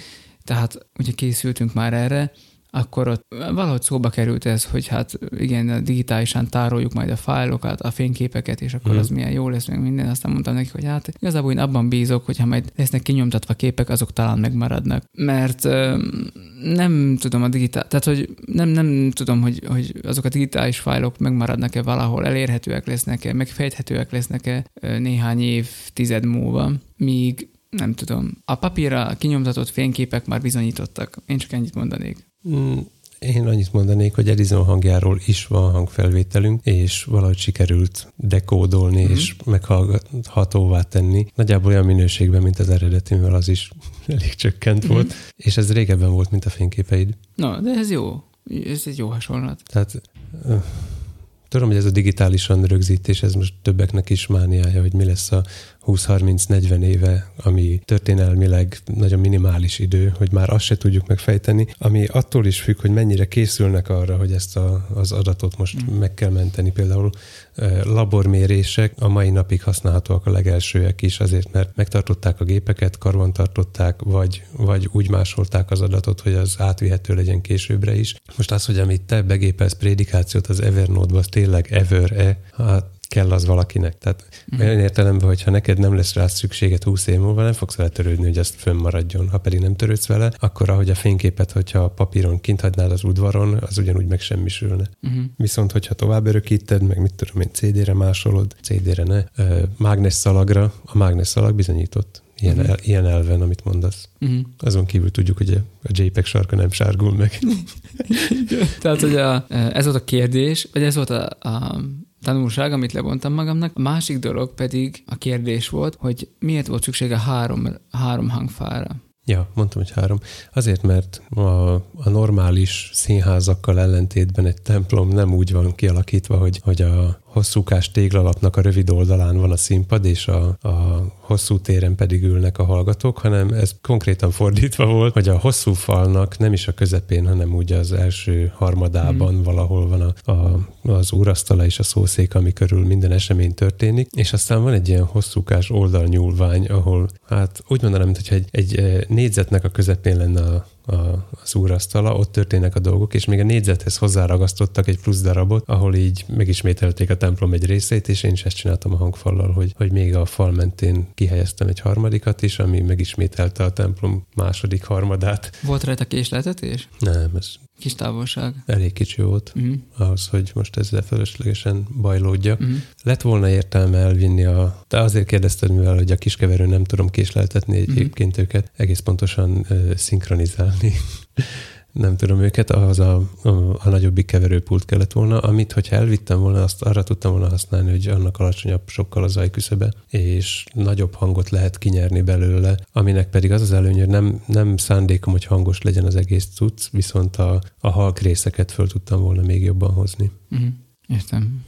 tehát ugye készültünk már erre, akkor ott valahogy szóba került ez, hogy hát igen, digitálisan tároljuk majd a fájlokat, a fényképeket, és akkor Mhm. az milyen jó lesz, meg minden. Aztán mondtam neki, hogy hát igazából én abban bízok, hogy ha majd lesznek kinyomtatva képek, azok talán megmaradnak. Mert ö, nem tudom a digitál, tehát hogy nem, nem tudom, hogy, hogy azok a digitális fájlok megmaradnak-e valahol, elérhetőek lesznek-e, megfejthetőek lesznek-e néhány év, tized múlva, míg nem tudom. A papírra kinyomtatott fényképek már bizonyítottak. Én csak ennyit mondanék. Mm, Én annyit mondanék, hogy Edison hangjáról is van hangfelvételünk, és valahogy sikerült dekódolni Mhm. mm-hmm. és meghallgathatóvá tenni. Nagyjából olyan minőségben, mint az eredeti, mivel az is elég csökkent Mhm. volt, és ez régebben volt, mint a fényképeid. No, de ez jó. Ez egy jó hasonlat. Tehát tudom, hogy ez a digitálisan rögzítés, ez most többeknek is mániája, hogy mi lesz a 20-30-40 éve, ami történelmileg nagyon minimális idő, hogy már azt se tudjuk megfejteni, ami attól is függ, hogy mennyire készülnek arra, hogy ezt a, az adatot most Mm. meg kell menteni. Például labormérések a mai napig használhatóak a legelsőek is, azért mert megtartották a gépeket, karban tartották, vagy, vagy úgy másolták az adatot, hogy az átvihető legyen későbbre is. Most az, hogy amit te begépelsz prédikációt az Evernote-ba, az tényleg ever-e, hát kell az valakinek. Tehát Mhm. olyan értelemben, hogyha neked nem lesz rá szükséged 20 év múlva, nem fogsz vele törődni, hogy azt fönnmaradjon. Ha pedig nem törődsz vele, akkor ahogy a fényképet, hogyha a papíron kint hagynád az udvaron, az ugyanúgy megsemmisülne. Uh-huh. Viszont, hogyha tovább örökíted, meg mit tudom én, CD-re másolod, CD-re ne, mágnes szalagra, a mágnes szalag bizonyított. Ilyen, Mhm. el, ilyen elven, amit mondasz. Uh-huh. Azon kívül tudjuk, hogy a, a JPEG sarka nem sárgul meg. Tehát, hogy a, ez volt a kérdés, vagy ez volt a, a tanulság, amit levontam magamnak. A másik dolog pedig a kérdés volt, hogy miért volt szüksége három, három hangfára. Ja, mondtam, hogy három. Azért, mert a, a normális színházakkal ellentétben egy templom nem úgy van kialakítva, hogy, hogy a hosszúkás téglalapnak a rövid oldalán van a színpad, és a, a hosszú téren pedig ülnek a hallgatók, hanem ez konkrétan fordítva volt, hogy a hosszú falnak nem is a közepén, hanem úgy az első harmadában hmm. valahol van a, a, az úrasztala és a szószék, ami körül minden esemény történik, és aztán van egy ilyen hosszúkás oldalnyúlvány, ahol hát úgy mondanám, mintha egy, egy eh, négyzetnek a közepén lenne a, az úrasztala, ott történnek a dolgok, és még a négyzethez hozzáragasztottak egy plusz darabot, ahol így megismételték a templom egy részét, és én is ezt csináltam a hangfallal, hogy, hogy még a fal mentén kihelyeztem egy harmadikat is, ami megismételte a templom második harmadát. Volt rajta késleltetés? Nem, ez Kis távolság. elég kicsi volt Uh-huh. ahhoz, hogy most ezzel fölöslegesen bajlódja. Uh-huh. Lett volna értelme elvinni a... Te azért kérdezted, mivel hogy a kiskeverő nem tudom késleltetni egyébként őket, egész pontosan uh, szinkronizálni. Nem tudom őket, ahhoz a, a, a nagyobbik keverőpult kellett volna, amit, hogyha elvittem volna, azt arra tudtam volna használni, hogy annak alacsonyabb sokkal az ajküszöbe, és nagyobb hangot lehet kinyerni belőle, aminek pedig az az előny, hogy nem, nem szándékom, hogy hangos legyen az egész cucc, viszont a, a halk részeket föl tudtam volna még jobban hozni. Uh-huh. Értem.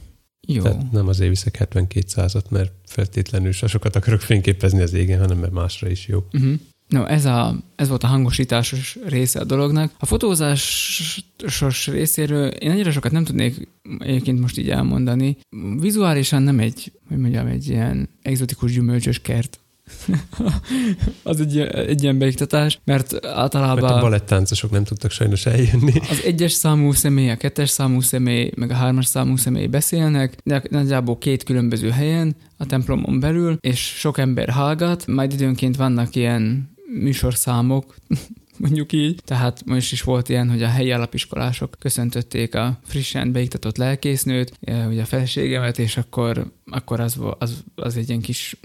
Jó. Tehát nem azért viszek 72 százat, mert feltétlenül sokat akarok fényképezni az égen, hanem mert másra is jó. Uh-huh. No, ez, a, ez volt a hangosításos része a dolognak. A fotózásos részéről én annyira sokat nem tudnék egyébként most így elmondani. Vizuálisan nem egy, hogy mondjam, egy ilyen egzotikus gyümölcsös kert. az egy, egy ilyen beiktatás, mert Mert a általában balettáncosok nem tudtak sajnos eljönni. az egyes számú személy, a kettes számú személy, meg a hármas számú személy beszélnek, de nagyjából két különböző helyen a templomon belül, és sok ember hallgat, majd időnként vannak ilyen műsorszámok, mondjuk így. Tehát most is volt ilyen, hogy a helyi alapiskolások köszöntötték a frissen beiktatott lelkésznőt, eh, ugye a feleségemet, és akkor, akkor az, az, az egy ilyen kis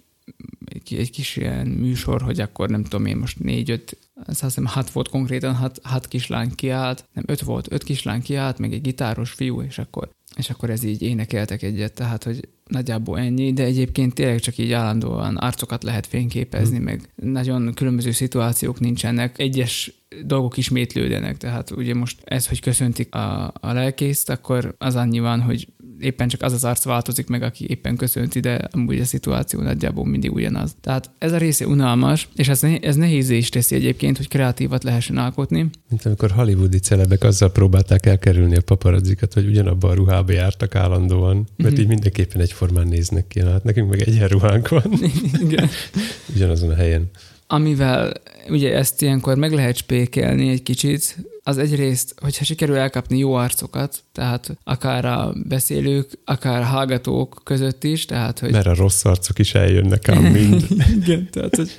egy kis ilyen műsor, hogy akkor nem tudom én most négy-öt, azt hiszem hat volt konkrétan, hat, hat kislány kiállt, nem öt volt, öt kislány kiállt, meg egy gitáros fiú, és akkor, és akkor ez így énekeltek egyet, tehát hogy nagyjából ennyi, de egyébként tényleg csak így állandóan arcokat lehet fényképezni, Hm. meg nagyon különböző szituációk nincsenek, egyes dolgok ismétlődnek, tehát ugye most ez, hogy köszöntik a, a lelkészt, akkor az annyi van, hogy éppen csak az az arc változik meg, aki éppen köszönt ide, amúgy a szituáció nagyjából mindig ugyanaz. Tehát ez a része unalmas, és ez, ne, ez nehéz is teszi egyébként, hogy kreatívat lehessen alkotni. Mint amikor hollywoodi celebek azzal próbálták elkerülni a paparazzikat, hogy ugyanabban a ruhába jártak állandóan, mert Mhm. így mindenképpen egyformán néznek ki. Na, Hát nekünk meg egyenruhánk van, Igen. ugyanazon a helyen. Amivel ugye ezt ilyenkor meg lehet spékelni egy kicsit, az egyrészt, hogyha sikerül elkapni jó arcokat, tehát akár a beszélők, akár a hallgatók között is, tehát hogy... Mert a rossz arcok is eljönnek ám mind. Igen, tehát hogy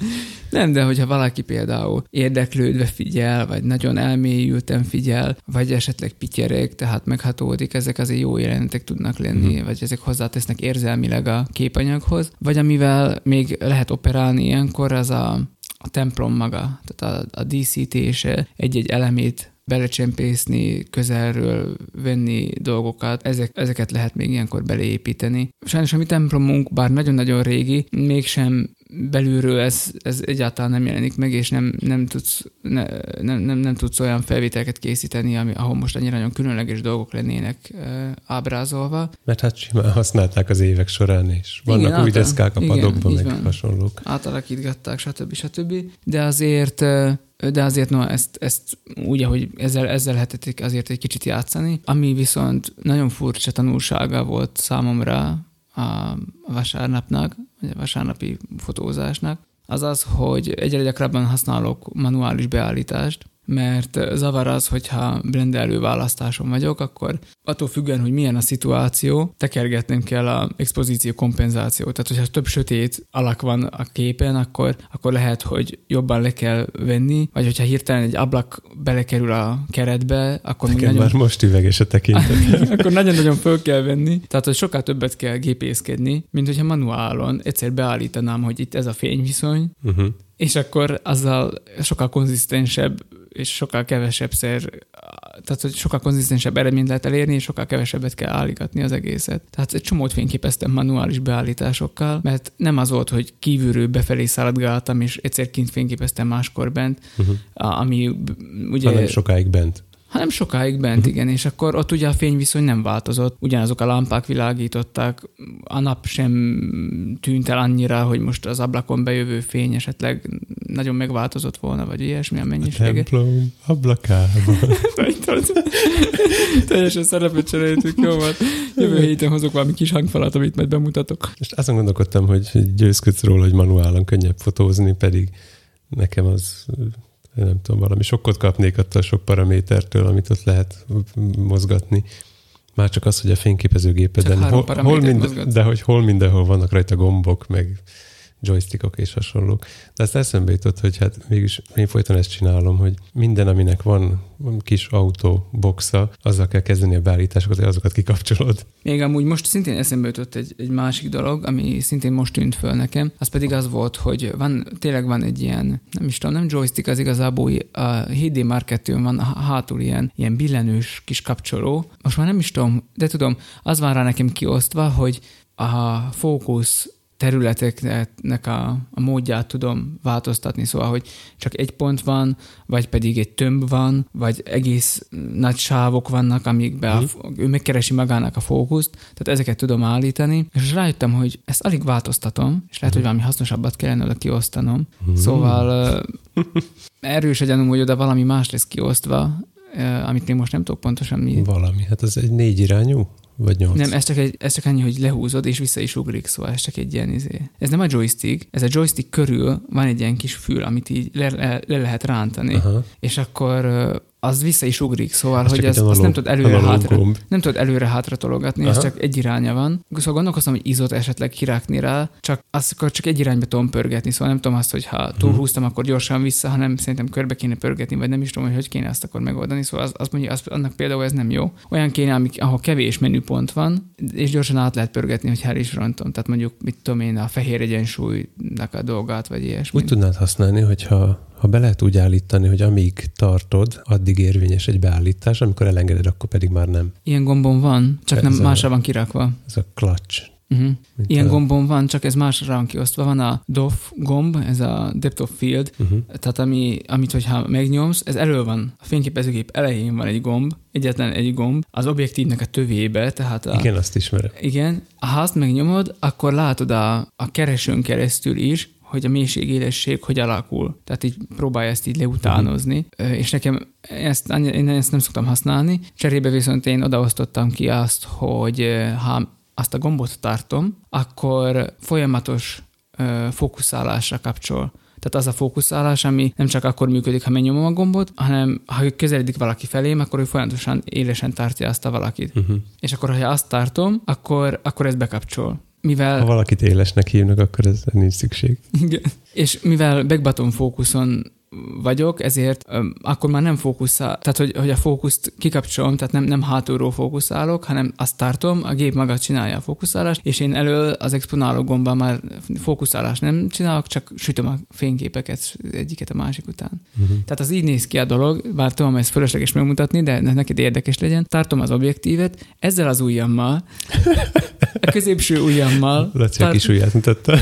nem, de hogyha valaki például érdeklődve figyel, vagy nagyon elmélyülten figyel, vagy esetleg pityereg, tehát meghatódik, ezek azért jó jelenetek tudnak lenni, Mhm. vagy ezek hozzátesznek érzelmileg a képanyaghoz, vagy amivel még lehet operálni ilyenkor, az a, a templom maga, tehát a, a díszítése egy-egy elemét belecsempészni, közelről venni dolgokat, ezek, ezeket lehet még ilyenkor beleépíteni. Sajnos a mi templomunk, bár nagyon-nagyon régi, mégsem belülről ez, ez egyáltalán nem jelenik meg, és nem, nem, tudsz, ne, nem, nem, nem tudsz olyan felvételeket készíteni, ami, ahol most annyira nagyon különleges dolgok lennének e, ábrázolva. Mert hát simán használták az évek során, és vannak Igen, új által- deszkák a igen, padokban, így meg van. hasonlók. átalakítgatták, stb. stb. De azért, ö, de azért no, ezt, ezt úgy, ahogy ezzel, ezzel lehetett azért egy kicsit játszani. Ami viszont nagyon furcsa tanulsága volt számomra a vasárnapnak, vagy a vasárnapi fotózásnak, az az, hogy egyre gyakrabban használok manuális beállítást, mert zavar az, hogyha blendelő választáson vagyok, akkor attól függően, hogy milyen a szituáció, tekergetnem kell a expozíció kompenzációt. Tehát, hogyha több sötét alak van a képen, akkor, akkor lehet, hogy jobban le kell venni, vagy hogyha hirtelen egy ablak belekerül a keretbe, akkor Nekem nagyon... már most üveges a tekintet. akkor nagyon-nagyon föl kell venni. Tehát, hogy sokkal többet kell gépészkedni, mint hogyha manuálon egyszer beállítanám, hogy itt ez a fényviszony, Uh-huh. és akkor azzal sokkal konzisztensebb és sokkal kevesebbszer, tehát hogy sokkal konzisztensebb eredményt lehet elérni, és sokkal kevesebbet kell állítgatni az egészet. Tehát egy csomót fényképeztem manuális beállításokkal, mert nem az volt, hogy kívülről befelé szaladgáltam, és egyszer kint fényképeztem máskor bent, Uh-huh. ami ugye... Hanem sokáig bent. Hanem sokáig bent, igen, és akkor ott ugye a fényviszony nem változott, ugyanazok a lámpák világították, a nap sem tűnt el annyira, hogy most az ablakon bejövő fény esetleg nagyon megváltozott volna, vagy ilyesmi a A mennyisége. templom ablakában. Teljesen szerepet cseréltük, jó van. Jövő héten hozok valami kis hangfalat, amit majd bemutatok. És azon gondolkodtam, hogy győzködsz róla, hogy manuálon könnyebb fotózni, pedig nekem az nem tudom, valami sokkot kapnék attól a sok paramétertől, amit ott lehet mozgatni. Már csak az, hogy a fényképezőgépeden, hol, hol paramétert mind, mozgatsz. de hogy hol mindenhol vannak rajta gombok, meg joystickok és hasonlók. De azt eszembe jutott, hogy hát mégis én folyton ezt csinálom, hogy minden, aminek van kis autó boxa, azzal kell kezdeni a beállításokat, hogy azokat kikapcsolod. Még amúgy most szintén eszembe jutott egy, egy másik dolog, ami szintén most tűnt föl nekem, az pedig az volt, hogy van, tényleg van egy ilyen, nem is tudom, nem joystick, az igazából a HD Mark 2 van hátul ilyen, ilyen billenős kis kapcsoló. Most már nem is tudom, de tudom, az van rá nekem kiosztva, hogy a fókusz területeknek a, a módját tudom változtatni, szóval, hogy csak egy pont van, vagy pedig egy tömb van, vagy egész nagy sávok vannak, amikben Mhm. a, ő megkeresi magának a fókuszt, tehát ezeket tudom állítani, és rájöttem, hogy ezt alig változtatom, és lehet, hogy valami hasznosabbat kellene oda kiosztanom. Mhm. Szóval erős a gyanúm, hogy oda valami más lesz kiosztva, amit még most nem tudok pontosan mi. Valami. Hát az egy négy irányú? Vagy nyolc? Nem, ez csak, egy, ez csak annyi, hogy lehúzod, és vissza is ugrik, szóval ez csak egy ilyen izé. Ez nem a joystick, ez a joystick körül van egy ilyen kis fül, amit így le, le, le lehet rántani, Aha. és akkor az vissza is ugrik, szóval, Az hogy egy azt nem tudod előre hátra, gomb. nem tudod előre-hátra tologatni, ez csak egy iránya van. Szóval gondolkoztam, hogy izot esetleg kirákni rá, csak azt akkor csak egy irányba tudom pörgetni, szóval nem tudom azt, hogy ha Mhm. túlhúztam, akkor gyorsan vissza, hanem szerintem körbe kéne pörgetni, vagy nem is tudom, hogy hogy kéne ezt akkor megoldani. Szóval az, az mondja, az, annak például ez nem jó. Olyan kéne, amik, ahol kevés menüpont van, és gyorsan át lehet pörgetni, hogy el is rontom. Tehát mondjuk, mit tudom én, a fehér egyensúlynak a dolgát, vagy ilyesmi. Úgy tudnád használni, hogyha ha be lehet úgy állítani, hogy amíg tartod, addig érvényes egy beállítás, amikor elengeded, akkor pedig már nem. Ilyen gombon van, csak nem Ez a- másra van kirakva. Ez a clutch Uh-huh. Ilyen a- gombon van, csak ez másra van kiosztva. Van a DOF gomb, ez a Depth of Field, Uh-huh. tehát ami, amit, hogyha megnyomsz, ez elő van. A fényképezőgép elején van egy gomb, egyetlen egy gomb, az objektívnek a tövébe, tehát a, Igen, azt ismerem. igen, ha azt megnyomod, akkor látod a, a keresőn keresztül is, hogy a mélység, élesség hogy alakul. Tehát így próbálja ezt így leutánozni. Uh-huh. És nekem ezt, én ezt nem szoktam használni. Cserébe viszont én odaosztottam ki azt, hogy ha azt a gombot tartom, akkor folyamatos fókuszálásra kapcsol. Tehát az a fókuszálás, ami nem csak akkor működik, ha megnyomom a gombot, hanem ha közeledik valaki felém, akkor ő folyamatosan élesen tartja azt a valakit. Uh-huh. És akkor, ha azt tartom, akkor, akkor ez bekapcsol. Mivel, Ha valakit élesnek hívnak, akkor ez nincs szükség. Igen. És mivel backbutton fókuszon vagyok, ezért öm, akkor már nem fókuszál, tehát hogy, hogy a fókuszt kikapcsolom, tehát nem, nem hátulról fókuszálok, hanem azt tartom, a gép maga csinálja a fókuszálást, és én elől az exponáló gombbal már fókuszálást nem csinálok, csak sütöm a fényképeket egyiket a másik után. Uh-huh. Tehát az így néz ki a dolog, bár tudom, ez fölösleges megmutatni, de ne- neked érdekes legyen. Tartom az objektívet, ezzel az ujjammal, a középső ujjammal, Laci a tart- kis ujját mutatta.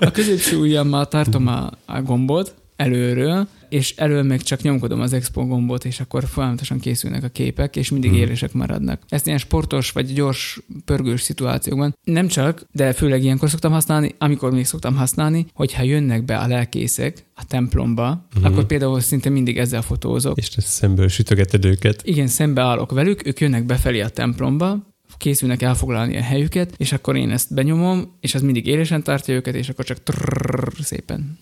a középső ujjammal tartom a, a gombot előről, és elől meg csak nyomkodom az expo gombot, és akkor folyamatosan készülnek a képek, és mindig Mhm. élesek maradnak. Ezt ilyen sportos vagy gyors, pörgős szituációkban nem csak, de főleg ilyenkor szoktam használni, amikor még szoktam használni, hogyha jönnek be a lelkészek a templomba, Mhm. akkor például szinte mindig ezzel fotózok. És szemből sütögeted őket. Igen, szembeállok velük, ők jönnek befelé a templomba, készülnek elfoglalni a helyüket, és akkor én ezt benyomom, és az mindig élesen tartja őket, és akkor csak trrrr, szépen.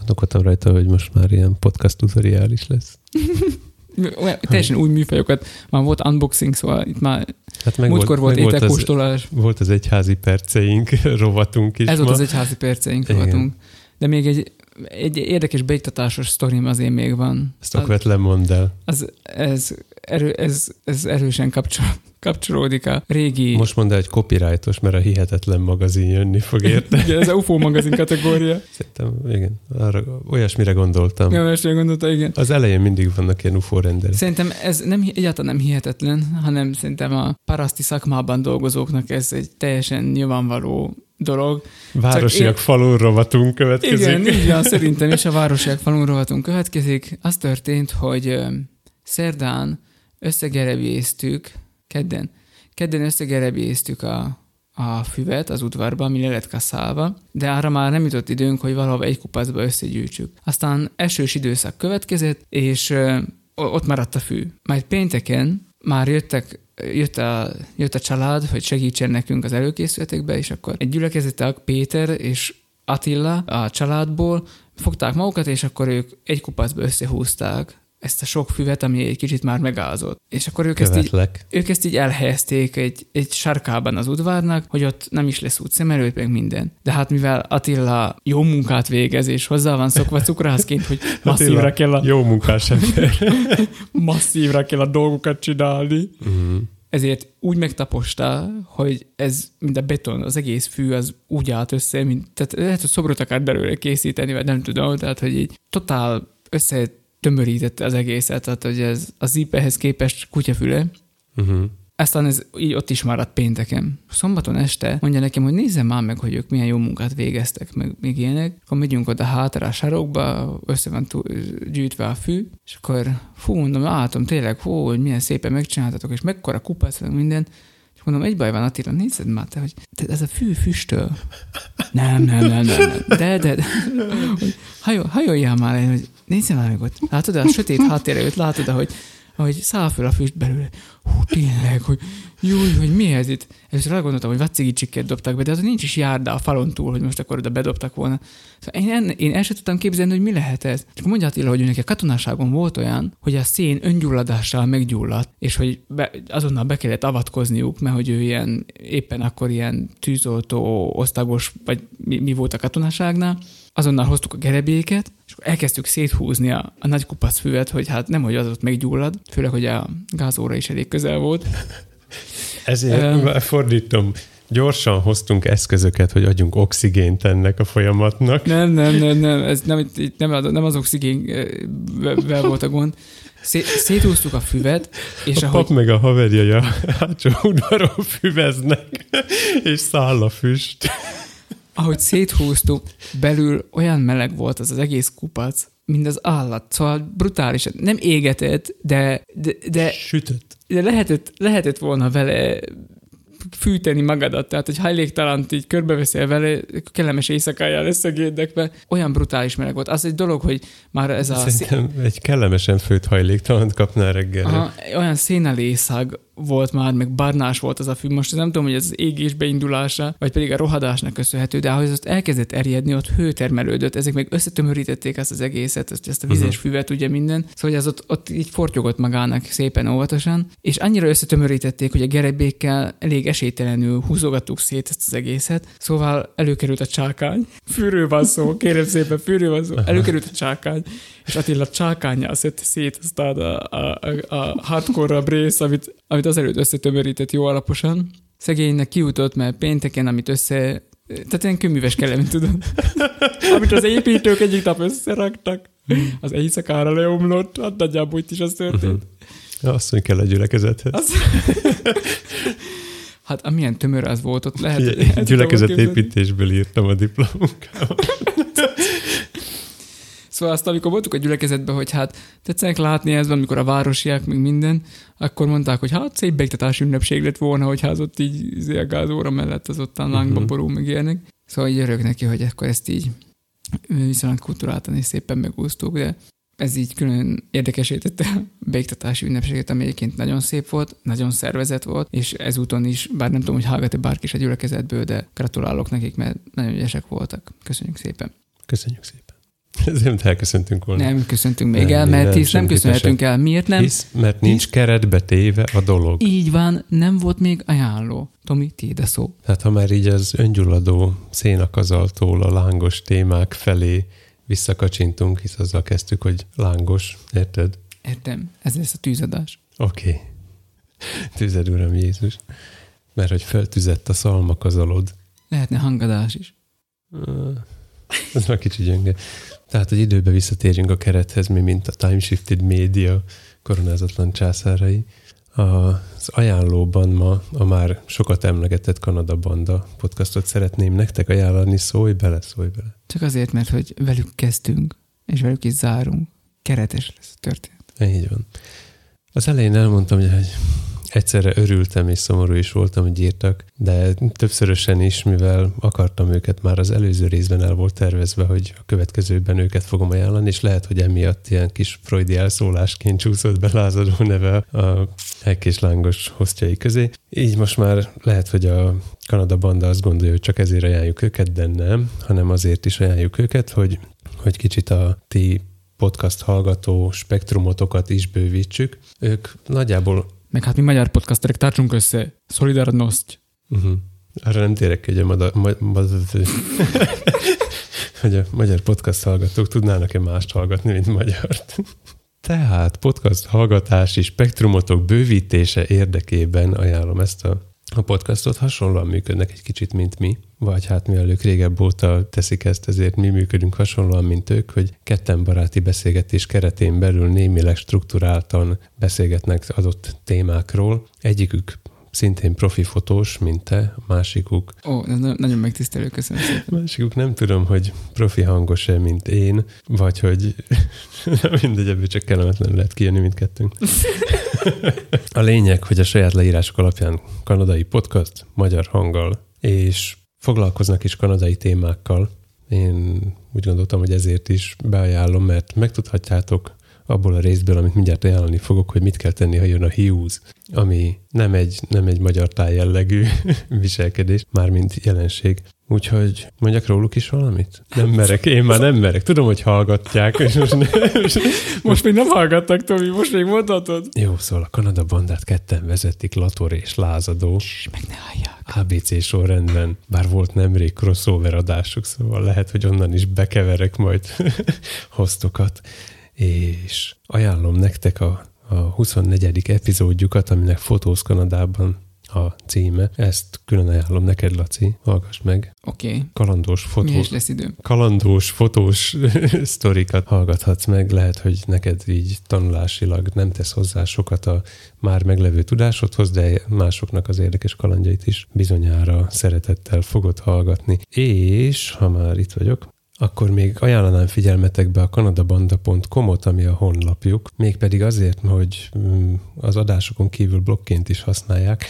Gondolkodtam rajta, hogy most már ilyen podcast tutoriális lesz. Olyan, teljesen új műfajokat, már volt unboxing, szóval itt már Hát meg múltkor volt, volt az, ételkóstolás. volt az egyházi perceink, rovatunk is Ez ma. volt az egyházi perceink Igen. voltunk. De még egy, egy érdekes beiktatásos sztorim azért még van. Ezt okvetlen mondd el. Az, ez, erő, ez, ez erősen kapcsol, kapcsolódik a régi... Most mondd el, hogy copyrightos, mert a hihetetlen magazin jönni fog érte. Igen, ez a UFO magazin kategória. Szerintem, igen, arra, olyasmire gondoltam. Ja, mesélj gondolta, igen. Az elején mindig vannak ilyen UFO rendelek. Szerintem ez nem, egyáltalán nem hihetetlen, hanem szerintem a paraszti szakmában dolgozóknak ez egy teljesen nyilvánvaló dolog. Városiak én- falun rovatunk következik. Igen, így van, szerintem is a városiak falun rovatunk következik. Az történt, hogy szerdán összegerebéztük, kedden, kedden összegerebéztük a, a füvet az udvarba, ami le lett kaszálva, de arra már nem jutott időnk, hogy valahol egy kupacba összegyűjtsük. Aztán esős időszak következett, és ö, ott maradt a fű. Majd pénteken már jöttek jött a, jött a család, hogy segítsen nekünk az előkészületekbe, és akkor egy gyülekezetek Péter és Attila a családból fogták magukat, és akkor ők egy kupacba összehúzták ezt a sok füvet, ami egy kicsit már megázott. És akkor ők ezt, így, ők ezt így elhelyezték egy, egy sarkában az udvarnak, hogy ott nem is lesz útszemelőt, meg minden. De hát mivel Attila jó munkát végez, és hozzá van szokva cukrászként, hogy masszívra Attila, kell a, Jó munkás ember. masszívra kell a dolgokat csinálni, Mhm. ezért úgy megtaposta, hogy ez, mint a beton, az egész fű az úgy állt össze, mint, tehát lehet, hogy szobrot akar belőle készíteni, vagy nem tudom, tehát, hogy így totál összetömörítette az egészet, tehát, hogy ez a zípehez képest kutyafüle, Mhm. aztán ez így ott is maradt pénteken. Szombaton este mondja nekem, hogy nézzem már meg, hogy ők milyen jó munkát végeztek, meg még ilyenek. Akkor megyünk oda hátra a sarokba, össze van tú- gyűjtve a fű, és akkor fú, mondom, látom tényleg, hú, hogy milyen szépen megcsináltatok, és mekkora kupac, meg minden. És mondom, egy baj van, Attila, nézed már te, hogy te, ez a fű füstöl. Nem, nem, nem, nem, nem. De, de, de. Hajoljál már hogy nézzél már meg ott. Látod, a sötét háttér előtt látod, hogy ahogy száll föl a füst belőle. Hú, tényleg, hogy jó, hogy mi ez itt? Először arra gondoltam, hogy vacigi csikket dobtak be, de az nincs is járda a falon túl, hogy most akkor oda bedobtak volna. Szóval én, en, én el sem tudtam képzelni, hogy mi lehet ez. Csak mondja Attila, hogy neki a katonaságon volt olyan, hogy a szén öngyulladással meggyulladt, és hogy be, azonnal be kellett avatkozniuk, mert hogy ő ilyen, éppen akkor ilyen tűzoltó, osztagos, vagy mi, mi volt a katonaságnál, azonnal hoztuk a gerebéket, elkezdtük széthúzni a, a nagy kupac füvet, hogy hát nem, hogy az ott meggyullad, főleg, hogy a gázóra is elég közel volt. Ezért um, fordítom. Gyorsan hoztunk eszközöket, hogy adjunk oxigént ennek a folyamatnak. Nem, nem, nem, nem, ez nem, nem, nem az oxigénvel volt a gond. Szé- széthúztuk a füvet, és a ahogy... pap meg a haverjai a hátsó udvaron füveznek, és száll a füst. Ahogy széthúztuk, belül olyan meleg volt az az egész kupac, mint az állat. Szóval brutális. Nem égetett, de, de, de, Sütött. de lehetett, lehetett volna vele fűteni magadat, tehát hogy hajléktalant így körbeveszel vele, kellemes éjszakájá lesz a gédekbe. Olyan brutális meleg volt. Az egy dolog, hogy már ez a... szé- Szerintem egy kellemesen főtt hajléktalant kapnál reggel. Aha, olyan szénalészag volt már, meg barnás volt az a fű. Most nem tudom, hogy ez az égés beindulása, vagy pedig a rohadásnak köszönhető, de ahogy azt elkezdett erjedni, ott hő termelődött, ezek meg összetömörítették ezt az egészet, ezt, ezt a vizes Mhm. füvet, ugye minden. Szóval az ott, ott így fortyogott magának szépen óvatosan, és annyira összetömörítették, hogy a gerebékkel elég esélytelenül húzogattuk szét ezt az egészet. Szóval előkerült a csákány. Fűről van szó, kérem szépen, van szó. Előkerült a csákány, és Attila csákányjal szedte szét aztán a, a, a, a hardcore rész, amit, amit azelőtt összetömörített jó alaposan. Szegénynek kiutott, mert pénteken, amit össze... Tehát ilyen kőműves kellemet tudod. amit az építők egyik nap összeraktak, az éjszakára leomlott, hát nagyjából itt is az történt. Uh-huh. Asszony kell a gyülekezethez. Az... hát amilyen tömör az volt, ott lehet... Tudom képzelni. Gyülekezetépítésből írtam a diplomunkámat. Szóval azt, amikor voltunk a gyülekezetben, hogy hát tetszenek látni ez, amikor a városiak, meg minden, akkor mondták, hogy hát szép beiktatási ünnepség lett volna, hogy hát ott így izé a gázóra mellett az ottan lángba Mhm. borul, meg ilyenek. Szóval így örök neki, hogy akkor ezt így viszonylag kulturáltan és szépen megúsztuk, de ez így külön érdekesítette a beiktatási ünnepséget, ami egyébként nagyon szép volt, nagyon szervezett volt, és ezúton is, bár nem tudom, hogy hallgat-e bárki is a gyülekezetből, de gratulálok nekik, mert nagyon ügyesek voltak. Köszönjük szépen. Köszönjük szépen. Ezért elköszöntünk volna. Nem köszöntünk még Nem, el, mert nem, hisz nem köszönhetünk el. Miért nem? Hisz, mert nincs keretbe téve a dolog. Így van, nem volt még ajánló. Tomi, tiéd a szó. Tehát ha már így az öngyulladó szénakazaltól a lángos témák felé visszakacsintunk, hisz azzal kezdtük, hogy lángos, érted? Értem, ez lesz a tűzadás. Oké. Okay. Tüzed, Uram Jézus. Mert hogy feltüzett a szalmakazalod. Lehetne hangadás is. Ez már kicsi gyönge. Tehát, hogy időbe visszatérjünk a kerethez, mi mint a Time Shifted Media koronázatlan császárai. Az ajánlóban ma a már sokat emlegetett Kanada Banda podcastot szeretném nektek ajánlani, szólj bele, szólj bele. Csak azért, mert hogy velük kezdtünk, és velük is zárunk. Keretes lesz a történet. Így van. Az elején elmondtam, hogy egyszerre örültem és szomorú is voltam, hogy írtak, de többszörösen is, mivel akartam őket, már az előző részben el volt tervezve, hogy a következőben őket fogom ajánlani, és lehet, hogy emiatt ilyen kis freudi elszólásként csúszott be lázadó neve a hekk lángos hostjai közé. Így most már lehet, hogy a Kanada Banda azt gondolja, hogy csak ezért ajánljuk őket, de nem, hanem azért is ajánljuk őket, hogy, hogy kicsit a ti podcast hallgató spektrumotokat is bővítsük. Ők nagyjából Meg hát mi magyar podcasterek tartsunk össze. Solidarnoszt. Uh-huh. Arra nem térek ki, hogy hogy a magyar podcast hallgatók tudnának-e mást hallgatni, mint magyart. Tehát podcast hallgatási spektrumotok bővítése érdekében ajánlom ezt a, a podcastot. Hasonlóan működnek egy kicsit, mint mi. Vagy hát mivel ők régebb óta teszik ezt, ezért mi működünk hasonlóan, mint ők, hogy ketten baráti beszélgetés keretén belül némileg strukturáltan beszélgetnek adott témákról. Egyikük szintén profi fotós, mint te, a másikuk Ó, ez nagyon megtisztelő, köszönöm szépen. Másikuk nem tudom, hogy profi hangos-e, mint én, vagy hogy mindegy, ebből csak kellemetlen lehet kijönni mindkettőnk. A lényeg, hogy a saját leírások alapján kanadai podcast, magyar hanggal, és foglalkoznak is kanadai témákkal. Én úgy gondoltam, hogy ezért is beajánlom, mert megtudhatjátok abból a részből, amit mindjárt ajánlani fogok, hogy mit kell tenni, ha jön a hiúz, ami nem egy, nem egy magyar táj jellegű viselkedés, mármint jelenség. Úgyhogy mondjak róluk is valamit? Nem merek, én már nem merek. Tudom, hogy hallgatják, és most, ne, Most még nem hallgattak, Tomi, most még mondhatod. Jó, szóval a Kanada bandát ketten vezetik, Lator és Lázadó. És meg ne hallják. ABC sorrendben, bár volt nemrég crossover adásuk, szóval lehet, hogy onnan is bekeverek majd hoztokat. És ajánlom nektek a, a 24. epizódjukat, aminek Fotóz Kanadában a címe. Ezt külön ajánlom neked, Laci, hallgass meg. Oké, okay. Kalandos mi fotós, is lesz időm. kalandós fotós sztorikat hallgathatsz meg. Lehet, hogy neked így tanulásilag nem tesz hozzá sokat a már meglevő tudásodhoz, de másoknak az érdekes kalandjait is bizonyára szeretettel fogod hallgatni. És, ha már itt vagyok, akkor még ajánlanám figyelmetekbe a kanadabanda.com-ot, ami a honlapjuk, mégpedig azért, hogy mm, az adásokon kívül blogként is használják,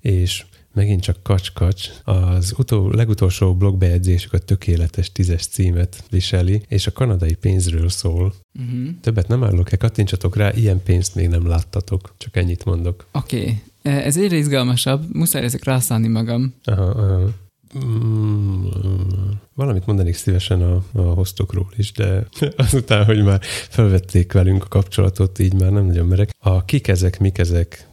és megint csak kacs-kacs, az utó, legutolsó blogbejegyzésük a tökéletes tízes címet viseli, és a kanadai pénzről szól. Uh-huh. Többet nem állok-e, kattintsatok rá, ilyen pénzt még nem láttatok, csak ennyit mondok. Oké, okay. ez egyre izgalmasabb, muszáj ezek rászállni magam. Aha, aha. Mm, valamit mondanék szívesen a, a hostokról is, de azután, hogy már felvették velünk a kapcsolatot, így már nem nagyon merek. A kik ezek, mik ezek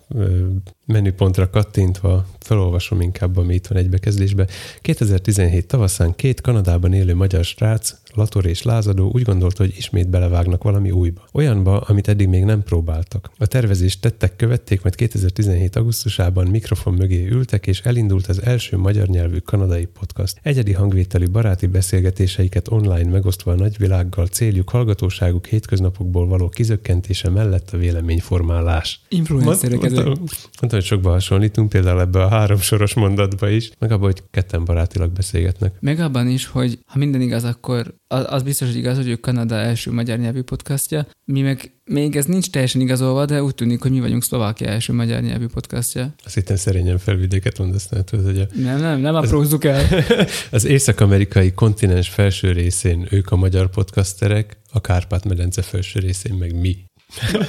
menüpontra kattintva felolvasom inkább, ami itt van egy bekezdésbe. 2017 tavaszán két Kanadában élő magyar srác, Lator és Lázadó úgy gondolta, hogy ismét belevágnak valami újba. Olyanba, amit eddig még nem próbáltak. A tervezést tettek követték, mert 2017 augusztusában mikrofon mögé ültek, és elindult az első magyar nyelvű kanadai podcast. Egyedi hangvételű baráti beszélgetéseiket online megosztva a nagyvilággal céljuk hallgatóságuk hétköznapokból való kizökkentése mellett a véleményformálás. Influencerek ezek. Mondtam, mondtam, hogy sokba hasonlítunk, például ebbe a három soros mondatba is, meg abban, hogy ketten barátilag beszélgetnek. Meg abban is, hogy ha minden igaz, akkor az, az biztos, hogy igaz, hogy ők Kanada első magyar nyelvű podcastja. Mi meg még ez nincs teljesen igazolva, de úgy tűnik, hogy mi vagyunk Szlovákia első magyar nyelvű podcastja. Azt hittem szerényen felvidéket mondasz, nem tudod, hogy a, Nem, nem, nem aprózzuk el. az észak-amerikai kontinens felső részén ők a magyar podcasterek, a Kárpát-medence felső részén meg mi.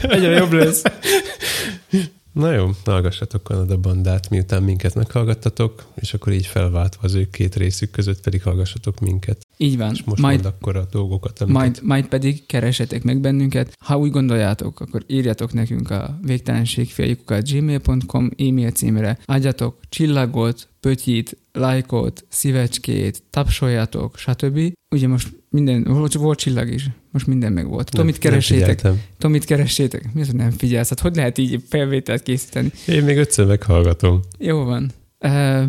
Egyre jobb lesz. Na jó, hallgassatok Kanada bandát, miután minket meghallgattatok, és akkor így felváltva az ők két részük között pedig hallgassatok minket. Így van. És most majd, akkor a dolgokat, amiket... majd, majd pedig keresetek meg bennünket. Ha úgy gondoljátok, akkor írjatok nekünk a végtelenségfiaikukat gmail.com e-mail címre. Adjatok csillagot, pötyit, lájkot, szívecskét, tapsoljatok, stb. Ugye most minden, volt, volt csillag is, most minden meg volt. Tomit nem keresétek. Tomit keresétek. Mi az, hogy nem figyelsz? Hát hogy lehet így felvételt készíteni? Én még ötször meghallgatom. Jó van.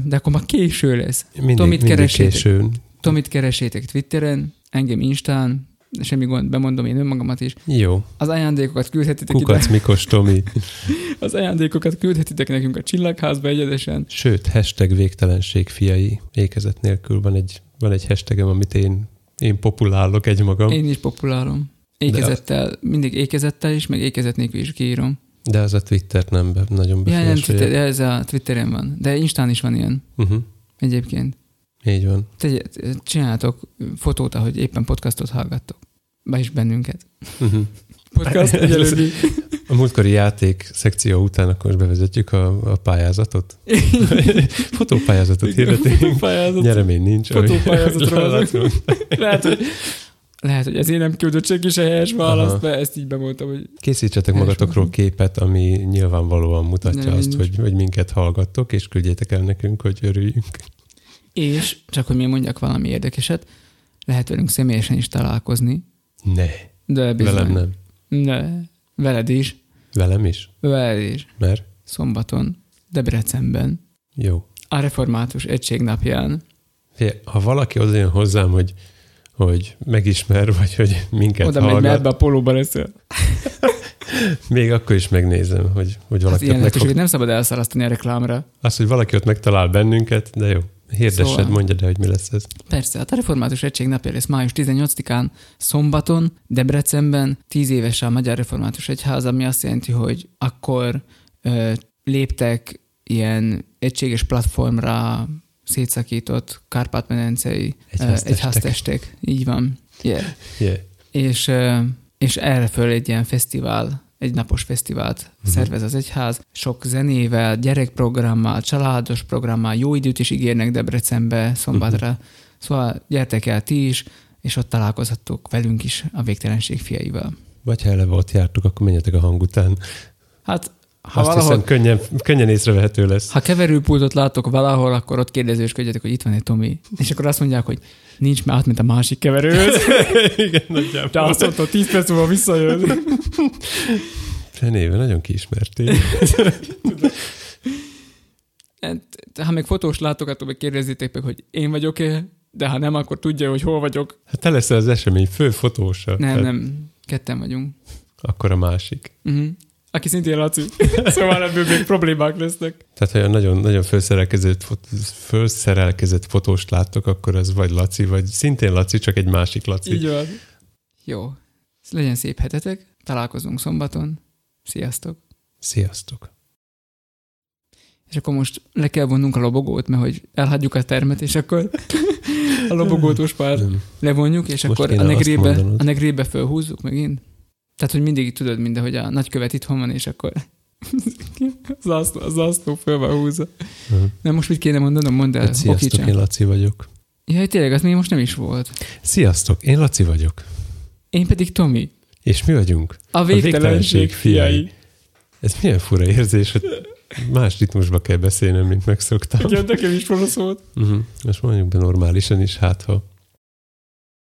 De akkor már késő lesz. Mindig, Tomit mindig keresétek. későn. Tomit keresétek Twitteren, engem Instán, semmi gond, bemondom én önmagamat is. Jó. Az ajándékokat küldhetitek ide. Kukac Mikos Tomi. Az ajándékokat küldhetitek nekünk a Csillagházba egyedesen. Sőt, hashtag végtelenség fiai ékezet nélkül van egy, van egy hashtagem, amit én, én populálok egymagam. Én is populálom. Ékezettel, mindig ékezettel is, meg ékezet nélkül is kiírom. De az a Twittert nem be, nagyon Ja, nem, befolyásolja. Twitter, ez a Twitteren van. De Instán is van ilyen Uh-huh. egyébként. Így van. Tegy, csináltok fotót, ahogy éppen podcastot hallgattok. Be is bennünket. Uh-huh. Podcast egyelőri. A múltkori játék szekció után akkor bevezetjük a, a pályázatot. Fotópályázatot hirdetünk. Pályázat. Nyeremény nincs. Fotópályázatról van. Látom. Lehet, hogy, lehet, hogy ezért nem küldött senki se helyes választ, Aha. be, ezt így bemondtam, hogy Készítsetek magatokról van. képet, ami nyilvánvalóan mutatja Nem, azt, hogy, hogy minket hallgattok, és küldjétek el nekünk, hogy örüljünk. és csak hogy mi mondjak valami érdekeset, lehet velünk személyesen is találkozni, Ne, de bizony. velem nem. De veled is, Velem is? veled is, Mert? szombaton, Debrecenben, Jó. a Református Egység napján. Figyelj, Ha valaki oda jön hozzám, hogy, hogy megismer, vagy hogy minket Oda megy, hallgat, mert ebbe a polóba leszel. még akkor is megnézem, hogy, hogy Hát valaki ilyen ott lehetőséget nem szabad elszalasztani a reklámra. Az, hogy valaki ott megtalál bennünket, de jó. Hirdessed, Szóval- mondja de, hogy mi lesz ez. Persze, a Református Egység napja lesz május 18-án, szombaton, Debrecenben, 10 éves a Magyar Református Egyház, ami azt jelenti, hogy akkor ö, léptek ilyen egységes platformra szétszakított kárpát-medencei Egyháztestek. egyháztestek. Így van. Yeah. Yeah. És, és erre föl egy ilyen fesztivál, egy napos fesztivált uh-huh. szervez az egyház, sok zenével, gyerekprogrammal, családos programmal, jó időt is ígérnek Debrecenbe szombatra. Uh-huh. Szóval gyertek el ti is, és ott találkozhattok velünk is a végtelenség fiaival. Vagy ha eleve ott jártuk, akkor menjetek a hang után. Hát, ha Azt valahol, hiszem, könnyen, könnyen észrevehető lesz. ha keverőpultot látok valahol, akkor ott kérdezősködjetek, hogy itt van egy Tomi. És akkor azt mondják, hogy nincs, mert átment a másik keverőhöz. Igen, nagyjából. De azt mondta, 10 perc múlva visszajön. Fenéve, nagyon kiismerték. Hát, Ha még fotós látok, akkor meg kérdezzétek meg, hogy én vagyok-e, de ha nem, akkor tudja, hogy hol vagyok. Hát te leszel az esemény fő fotósa. Nem, Tehát nem, ketten vagyunk. Akkor a másik. Uh-huh. Aki szintén Laci. szóval ebből még problémák lesznek. Tehát, ha nagyon, nagyon felszerelkezett, felszerelkezett fotóst láttok, akkor az vagy Laci, vagy szintén Laci, csak egy másik Laci. Így van. Jó. Legyen szép hetetek. Találkozunk szombaton. Sziasztok. Sziasztok! És akkor most le kell vonnunk a lobogót, mert hogy elhagyjuk a termet, és akkor a lobogót most már levonjuk, és Most akkor a negrébe, a negrébe fölhúzzuk megint. Tehát, hogy mindig tudod, mind, hogy a nagykövet itthon van, és akkor az asztó, az föl van húzva. Mhm. Nem, most mit kéne mondanom? Mondd el. Hát Sziasztok, én Laci vagyok. Jaj, tényleg, az még most nem is volt. Sziasztok, én Laci vagyok. Én pedig Tomi. És mi vagyunk? A végtelenség végtelenség fiai. fiai. Ez milyen fura érzés, hogy más ritmusba kell beszélnem, mint megszoktam. Igen, nekem is rossz volt. Uh-huh. Most mondjuk be normálisan is, hát ha